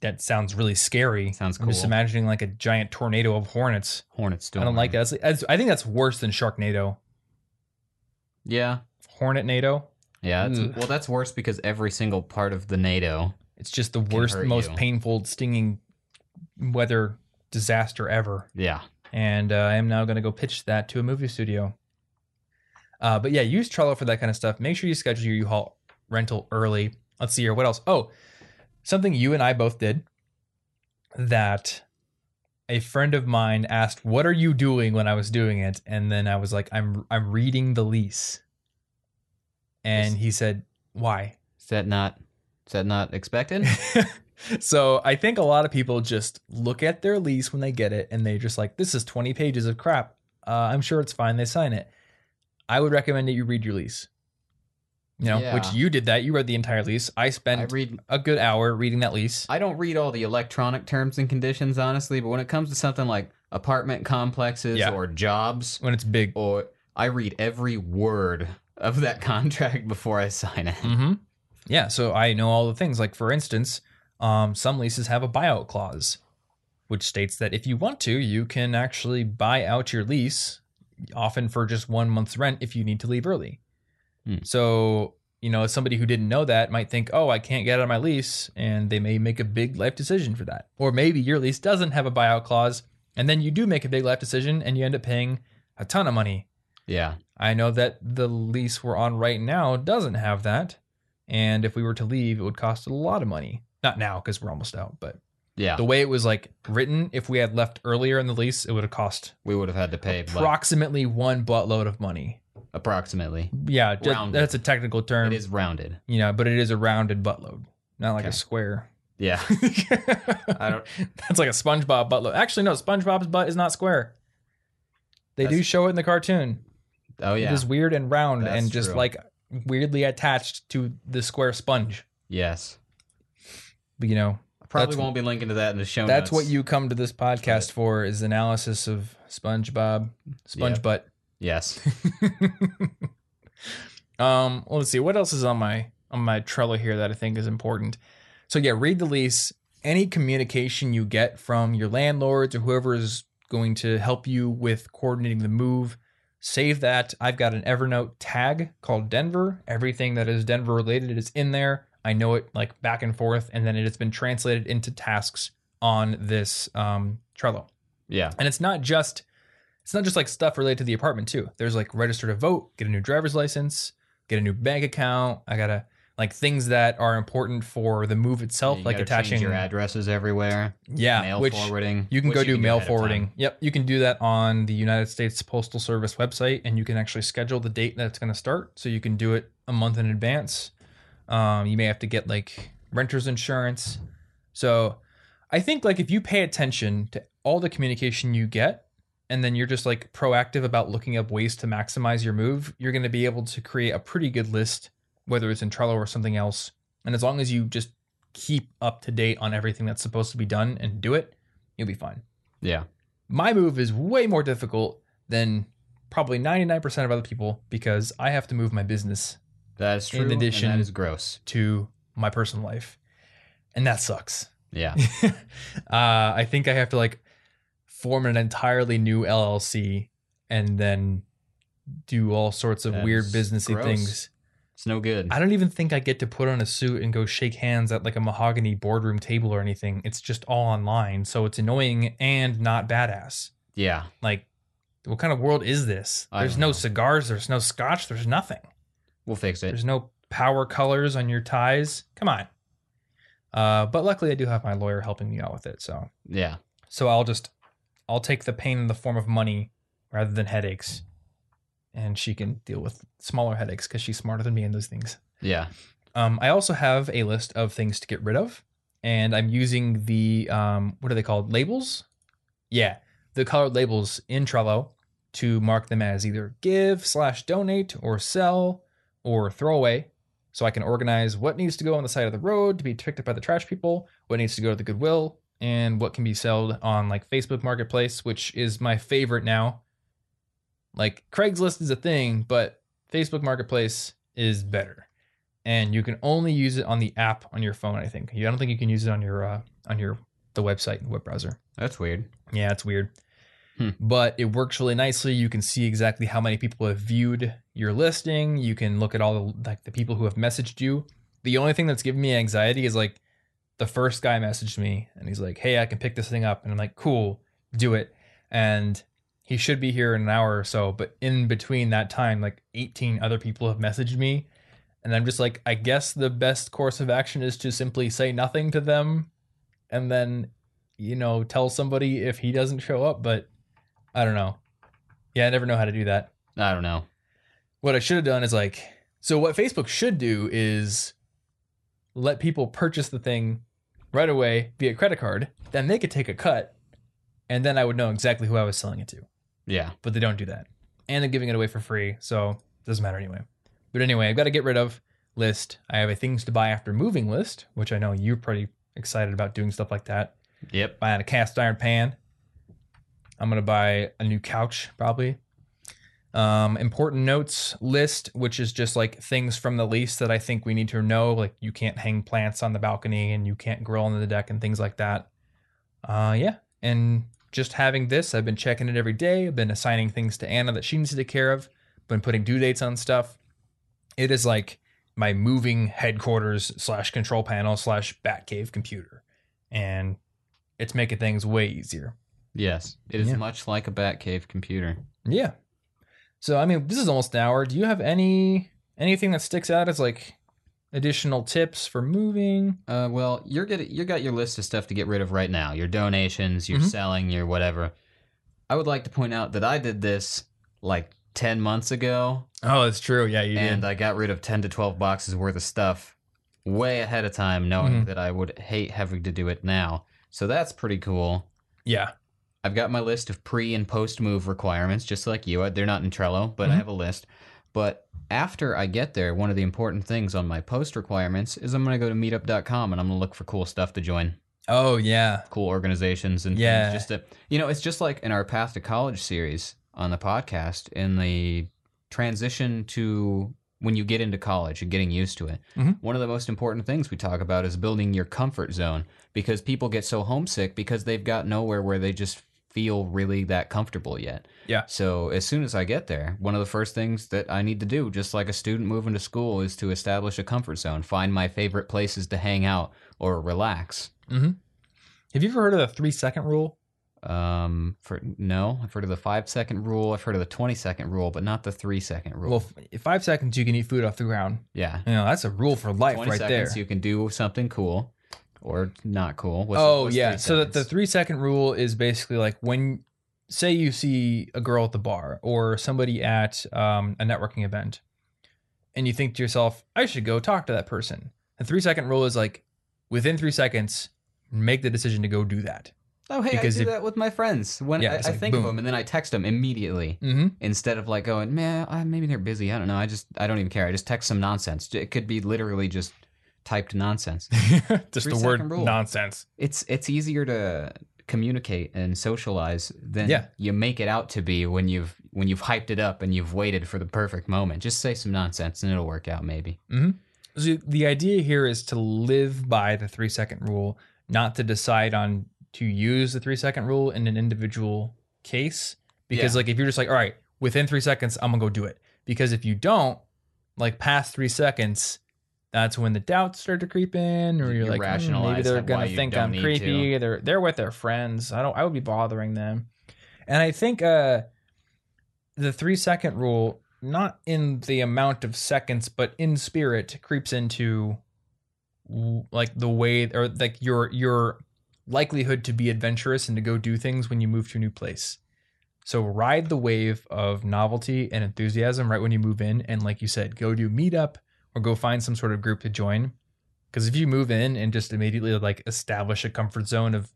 That sounds really scary. Sounds I'm just imagining like a giant tornado of hornets. Hornet storm. I don't like that. I think that's worse than Sharknado. Yeah. Hornet NATO. Yeah. It's, Ugh. well, that's worse because every single part of the NATO. It's just the worst, hurt most you. painful, stinging weather disaster ever. Yeah. and uh, I am now going to go pitch that to a movie studio. Uh, but yeah, use Trello for that kind of stuff. Make sure you schedule your U-Haul rental early. Let's see here. What else? Oh, something you and I both did that a friend of mine asked, "What are you doing?" when I was doing it, and then I was like, "I'm I'm reading the lease," and he said, "Why?" Is that not? Is that not expected? so I think a lot of people just look at their lease when they get it and they just like, this is 20 pages of crap. Uh, I'm sure it's fine. They sign it. I would recommend that you read your lease. You know, which you did that. You read the entire lease. I spent I read. a good hour reading that lease. I don't read all the electronic terms and conditions, honestly. But when it comes to something like apartment complexes Yeah. or jobs, when it's big. or I read every word of that contract before I sign it. Mm-hmm. Yeah, so I know all the things. Like for instance, um, some leases have a buyout clause, which states that if you want to, you can actually buy out your lease, often for just one month's rent if you need to leave early. Hmm. So you know, somebody who didn't know that might think, "Oh, I can't get out of my lease," and they may make a big life decision for that. Or maybe your lease doesn't have a buyout clause, and then you do make a big life decision, and you end up paying a ton of money Yeah. I know that the lease we're on right now doesn't have that. And if we were to leave, it would cost a lot of money. Not now because we're almost out, but Yeah. the way it was like written, if we had left earlier in the lease, it would have cost we would have had to pay approximately one buttload of money. approximately. Yeah, that's a technical term. It is rounded. you know, but it is a rounded buttload, not like a square. Yeah. I don't- That's like a SpongeBob buttload. Actually, no, SpongeBob's butt is not square. They do show it in the cartoon. Oh yeah. It is weird and round That's and just true. like weirdly attached to the square sponge. yes. But you know, I probably That's- won't be linking to that in the show that's notes. what you come to this podcast for is analysis of SpongeBob, Sponge Yeah. Butt. Yes. um, well, let's see what else is on my on my Trello here that I think is important. So yeah, read the lease. Any communication you get from your landlords or whoever is going to help you with coordinating the move, save that. I've got an Evernote tag called Denver. Everything that is Denver related is in there. I know it like back and forth, and then it has been translated into tasks on this um, Trello. Yeah. And it's not just it's not just like stuff related to the apartment too. There's like register to vote, get a new driver's license, get a new bank account. I gotta like things that are important for the move itself, You like attaching your addresses everywhere. yeah, mail which forwarding. you can go do mail forwarding. Yep, you can do that on the United States Postal Service website, and you can actually schedule the date that it's going to start. So you can do it a month in advance. Um, you may have to get like renter's insurance. So I think like if you pay attention to all the communication you get, and then you're just like proactive about looking up ways to maximize your move, you're going to be able to create a pretty good list, whether it's in Trello or something else. And as long as you just keep up to date on everything that's supposed to be done and do it, you'll be fine. Yeah. My move is way more difficult than probably 99% of other people because I have to move my business That is In true. and addition- that is gross. to my personal life. And that sucks. Yeah. uh, I think I have to like form an entirely new LLC and then do all sorts of weird businessy gross. things. It's no good. I don't even think I get to put on a suit and go shake hands at like a mahogany boardroom table or anything. It's just all online, so it's annoying and not badass. yeah. Like, what kind of world is this? I There's don't no know. cigars. There's no scotch. There's nothing. We'll fix it. There's no power colors on your ties. Come on. Uh, but luckily, I do have my lawyer helping me out with it. So, Yeah. so I'll just, I'll take the pain in the form of money rather than headaches, and she can deal with smaller headaches because she's smarter than me in those things. Yeah. Um, I also have a list of things to get rid of, and I'm using the um, what are they called? Labels? Yeah, the colored labels in Trello to mark them as either give slash donate or sell or throw away, so I can organize what needs to go on the side of the road to be picked up by the trash people, what needs to go to the Goodwill, and what can be sold on like Facebook Marketplace, which is my favorite now. Like Craigslist is a thing, but Facebook Marketplace is better and you can only use it on the app on your phone. I think. I don't think you can use it on your uh, on your the website and web browser. That's weird. Yeah, it's weird. Hmm. But it works really nicely. You can see exactly how many people have viewed your listing. You can look at all the like the people who have messaged you. The only thing that's giving me anxiety is like the first guy messaged me and he's like, "Hey, I can pick this thing up," and I'm like, "Cool, do it." And he should be here in an hour or so. But in between that time, like 18 other people have messaged me, and I'm just like, I guess the best course of action is to simply say nothing to them, and then you know tell somebody if he doesn't show up. But I don't know. Yeah, I never know how to do that. I don't know. What I should have done is like, so what Facebook should do is let people purchase the thing right away via credit card. Then they could take a cut, and then I would know exactly who I was selling it to. Yeah. But they don't do that, and they're giving it away for free, so it doesn't matter anyway. But anyway, I've got to get rid of list. I have a things to buy after moving list, which I know you're pretty excited about doing stuff like that. Yep. Buying a cast iron pan. I'm gonna buy a new couch probably. Um, important notes list, which is just like things from the lease that I think we need to know. Like you can't hang plants on the balcony and you can't grill on the deck and things like that. Uh, yeah, and just having this, I've been checking it every day. I've been assigning things to Anna that she needs to take care of. Been putting due dates on stuff. It is like my moving headquarters slash control panel slash Batcave computer, and it's making things way easier. Yes. It is Yeah. much like a Batcave computer. Yeah. So I mean, this is almost an hour. Do you have any anything that sticks out as like additional tips for moving? Uh, well, you're getting you got your list of stuff to get rid of right now. Your donations, your Mhm. selling, your whatever. I would like to point out that I did this like ten months ago, Oh, that's true. Yeah, you did and I got rid of ten to twelve boxes worth of stuff way ahead of time, knowing Mhm. that I would hate having to do it now. So that's pretty cool. yeah. I've got my list of pre and post move requirements, just like you. They're not in Trello, but I Mhm. have a list. But after I get there, one of the important things on my post requirements is I'm going to go to meetup.com and I'm going to look for cool stuff to join, Oh yeah. cool organizations and Yeah. things. Just to, you know, it's just like in our Path to College series on the podcast, in the transition to when you get into college and getting used to it. Mhm. One of the most important things we talk about is building your comfort zone because people get so homesick because they've got nowhere where they just feel really that comfortable yet. Yeah. So as soon as I get there, one of the first things that I need to do, just like a student moving to school, is to establish a comfort zone, find my favorite places to hang out or relax. Mm-hmm. Have you ever heard of the three second rule? Um, for no, I've heard of the five second rule. I've heard of the twenty second rule, but not the three second rule. Well, f- five seconds you can eat food off the ground. yeah, You know, that's a rule for life right seconds there. you can do something cool or not cool. What's oh what's yeah. So that the three second rule is basically like when say you see a girl at the bar or somebody at um, a networking event and you think to yourself, I should go talk to that person. The three second rule is like within three seconds, make the decision to go do that. Oh, hey, Because I do if- that with my friends. When Yeah, I, it's I like, think of them, and then I text them immediately Mm-hmm. instead of like going, man, I, maybe they're busy. I don't know. I just, I don't even care. I just text some nonsense. It could be literally just typed nonsense. Just the word rule. nonsense. it's, it's easier to communicate and socialize than Yeah. you make it out to be when you've when you've hyped it up and you've waited for the perfect moment. Just say some nonsense and it'll work out. Maybe. Mm-hmm. So the idea here is to live by the three second rule, not to decide on to use the three second rule in an individual case. Because Yeah. like if you're just like, all right, within three seconds, I'm gonna go do it. Because if you don't, like past three seconds, that's when the doubts start to creep in, or You you're like, "Hmm, maybe they're gonna think I'm creepy. to. They're they're with their friends. I don't. I would be bothering them. And I think uh, the three second rule, not in the amount of seconds, but in spirit, creeps into like the way or like your your likelihood to be adventurous and to go do things when you move to a new place. So ride the wave of novelty and enthusiasm right when you move in, and like you said, go do meetup or go find some sort of group to join. Because if you move in and just immediately like establish a comfort zone of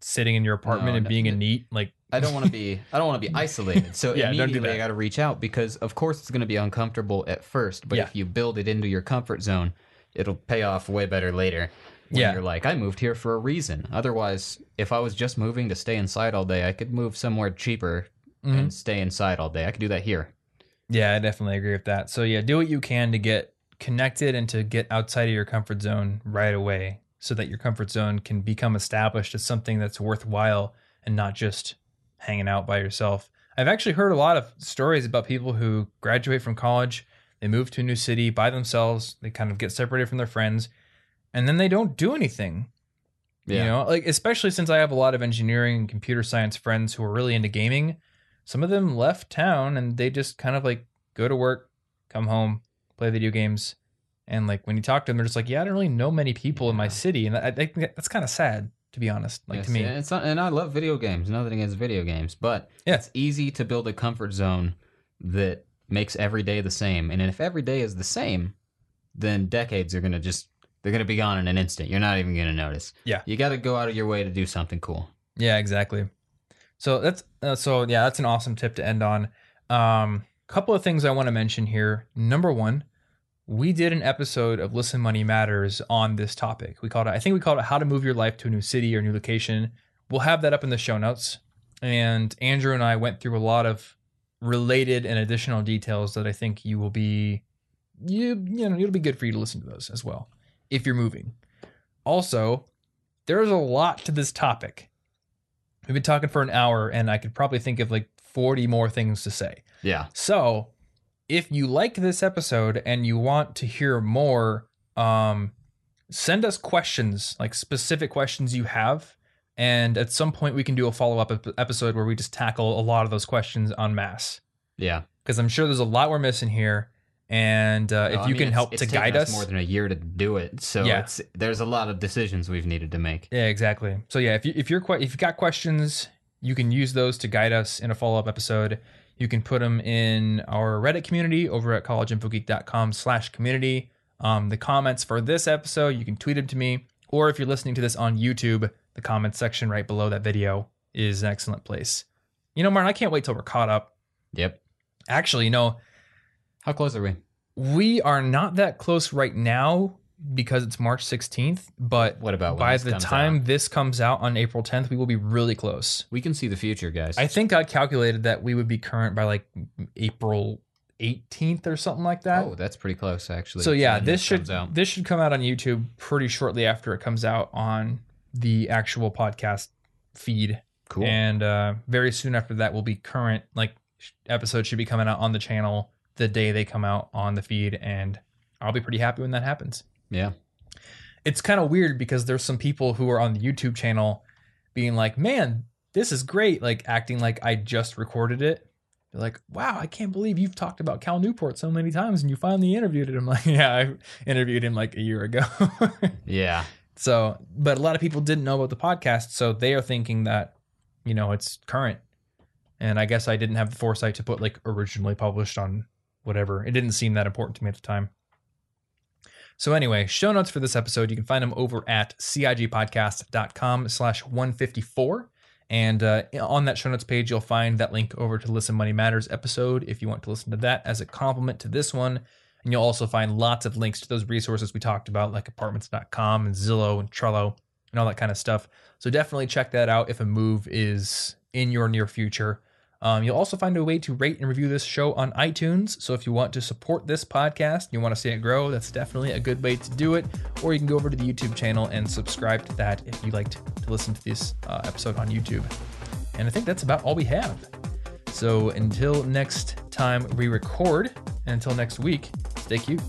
sitting in your apartment No, and no, being a neat, like I don't want to be I don't want to be isolated. So Yeah, don't do immediately I got to reach out because of course it's going to be uncomfortable at first, but Yeah. if you build it into your comfort zone, it'll pay off way better later. When Yeah. you're like, I moved here for a reason. Otherwise, if I was just moving to stay inside all day, I could move somewhere cheaper Mhm. and stay inside all day. I could do that here. Yeah, I definitely agree with that. So yeah, do what you can to get connected and to get outside of your comfort zone right away so that your comfort zone can become established as something that's worthwhile and not just hanging out by yourself. I've actually heard a lot of stories about people who graduate from college, they move to a new city by themselves, they kind of get separated from their friends, and then they don't do anything. Yeah. You know, like especially since I have a lot of engineering and computer science friends who are really into gaming, some of them left town and they just kind of like go to work, come home, play video games, and like when you talk to them, they're just like, "Yeah, I don't really know many people in my city," and I, I think that's kind of sad to be honest. Like Yes, to me, and it's not, and I love video games. Nothing against video games, but Yeah. it's easy to build a comfort zone that makes every day the same. And if every day is the same, then decades are gonna just they're gonna be gone in an instant. You're not even gonna notice. Yeah. you got to go out of your way to do something cool. Yeah, exactly. So that's uh, so yeah, that's an awesome tip to end on. Um, couple of things I want to mention here. Number one, we did an episode of Listen Money Matters on this topic. We called it, I think we called it How to Move Your Life to a New City or New Location. We'll have that up in the show notes. And Andrew and I went through a lot of related and additional details that I think you will be you you know it'll be good for you to listen to those as well if you're moving. Also, there's a lot to this topic. We've been talking for an hour and I could probably think of like 40 more things to say. Yeah, So, if you like this episode and you want to hear more, um, send us questions, like specific questions you have. And at some point, we can do a follow up episode where we just tackle a lot of those questions en masse. yeah. Because I'm sure there's a lot we're missing here. And uh, if I you mean, can help to guide us, more than a year to do it. So Yeah. it's there's a lot of decisions we've needed to make. Yeah, exactly. So yeah, if you if you're if you've got questions, you can use those to guide us in a follow up episode. You can put them in our Reddit community over at collegeinfogeek.com slash community. Um, the comments for this episode, you can tweet them to me, or if you're listening to this on YouTube, the comments section right below that video is an excellent place. You know, Martin, I can't wait till we're caught up. Yep. Actually, you know, How close are we? we are not that close right now because it's March 16th, but What about by the time out? this comes out on April 10th, we will be really close. we can see the future, guys? I think I calculated that we would be current by like April 18th or something like that. oh, that's pretty close actually. so yeah, this should this should come out on YouTube pretty shortly after it comes out on the actual podcast feed, cool. and uh, very soon after that will be current. Like episodes should be coming out on the channel the day they come out on the feed, and I'll be pretty happy when that happens yeah. it's kind of weird because there's some people who are on the YouTube channel being like, "Man, this is great!" Like acting like I just recorded it. They're like, "Wow, I can't believe you've talked about Cal Newport so many times and you finally interviewed him." I'm like, "Yeah, I interviewed him like a year ago." Yeah. so, but a lot of people didn't know about the podcast, so they are thinking that, you know, it's current. And I guess I didn't have the foresight to put like originally published on whatever. It didn't seem that important to me at the time. So anyway, show notes for this episode, you can find them over at cigpodcast.com slash 154. And uh, on that show notes page, you'll find that link over to Listen Money Matters episode if you want to listen to that as a complement to this one. And you'll also find lots of links to those resources we talked about, like apartments.com and Zillow and Trello and all that kind of stuff. So definitely check that out if a move is in your near future. Um, you'll also find a way to rate and review this show on iTunes. So if you want to support this podcast, you want to see it grow, that's definitely a good way to do it. Or you can go over to the YouTube channel and subscribe to that if you like to, to listen to this uh, episode on YouTube. And I think that's about all we have. So until next time we record, and until next week, Stay cute.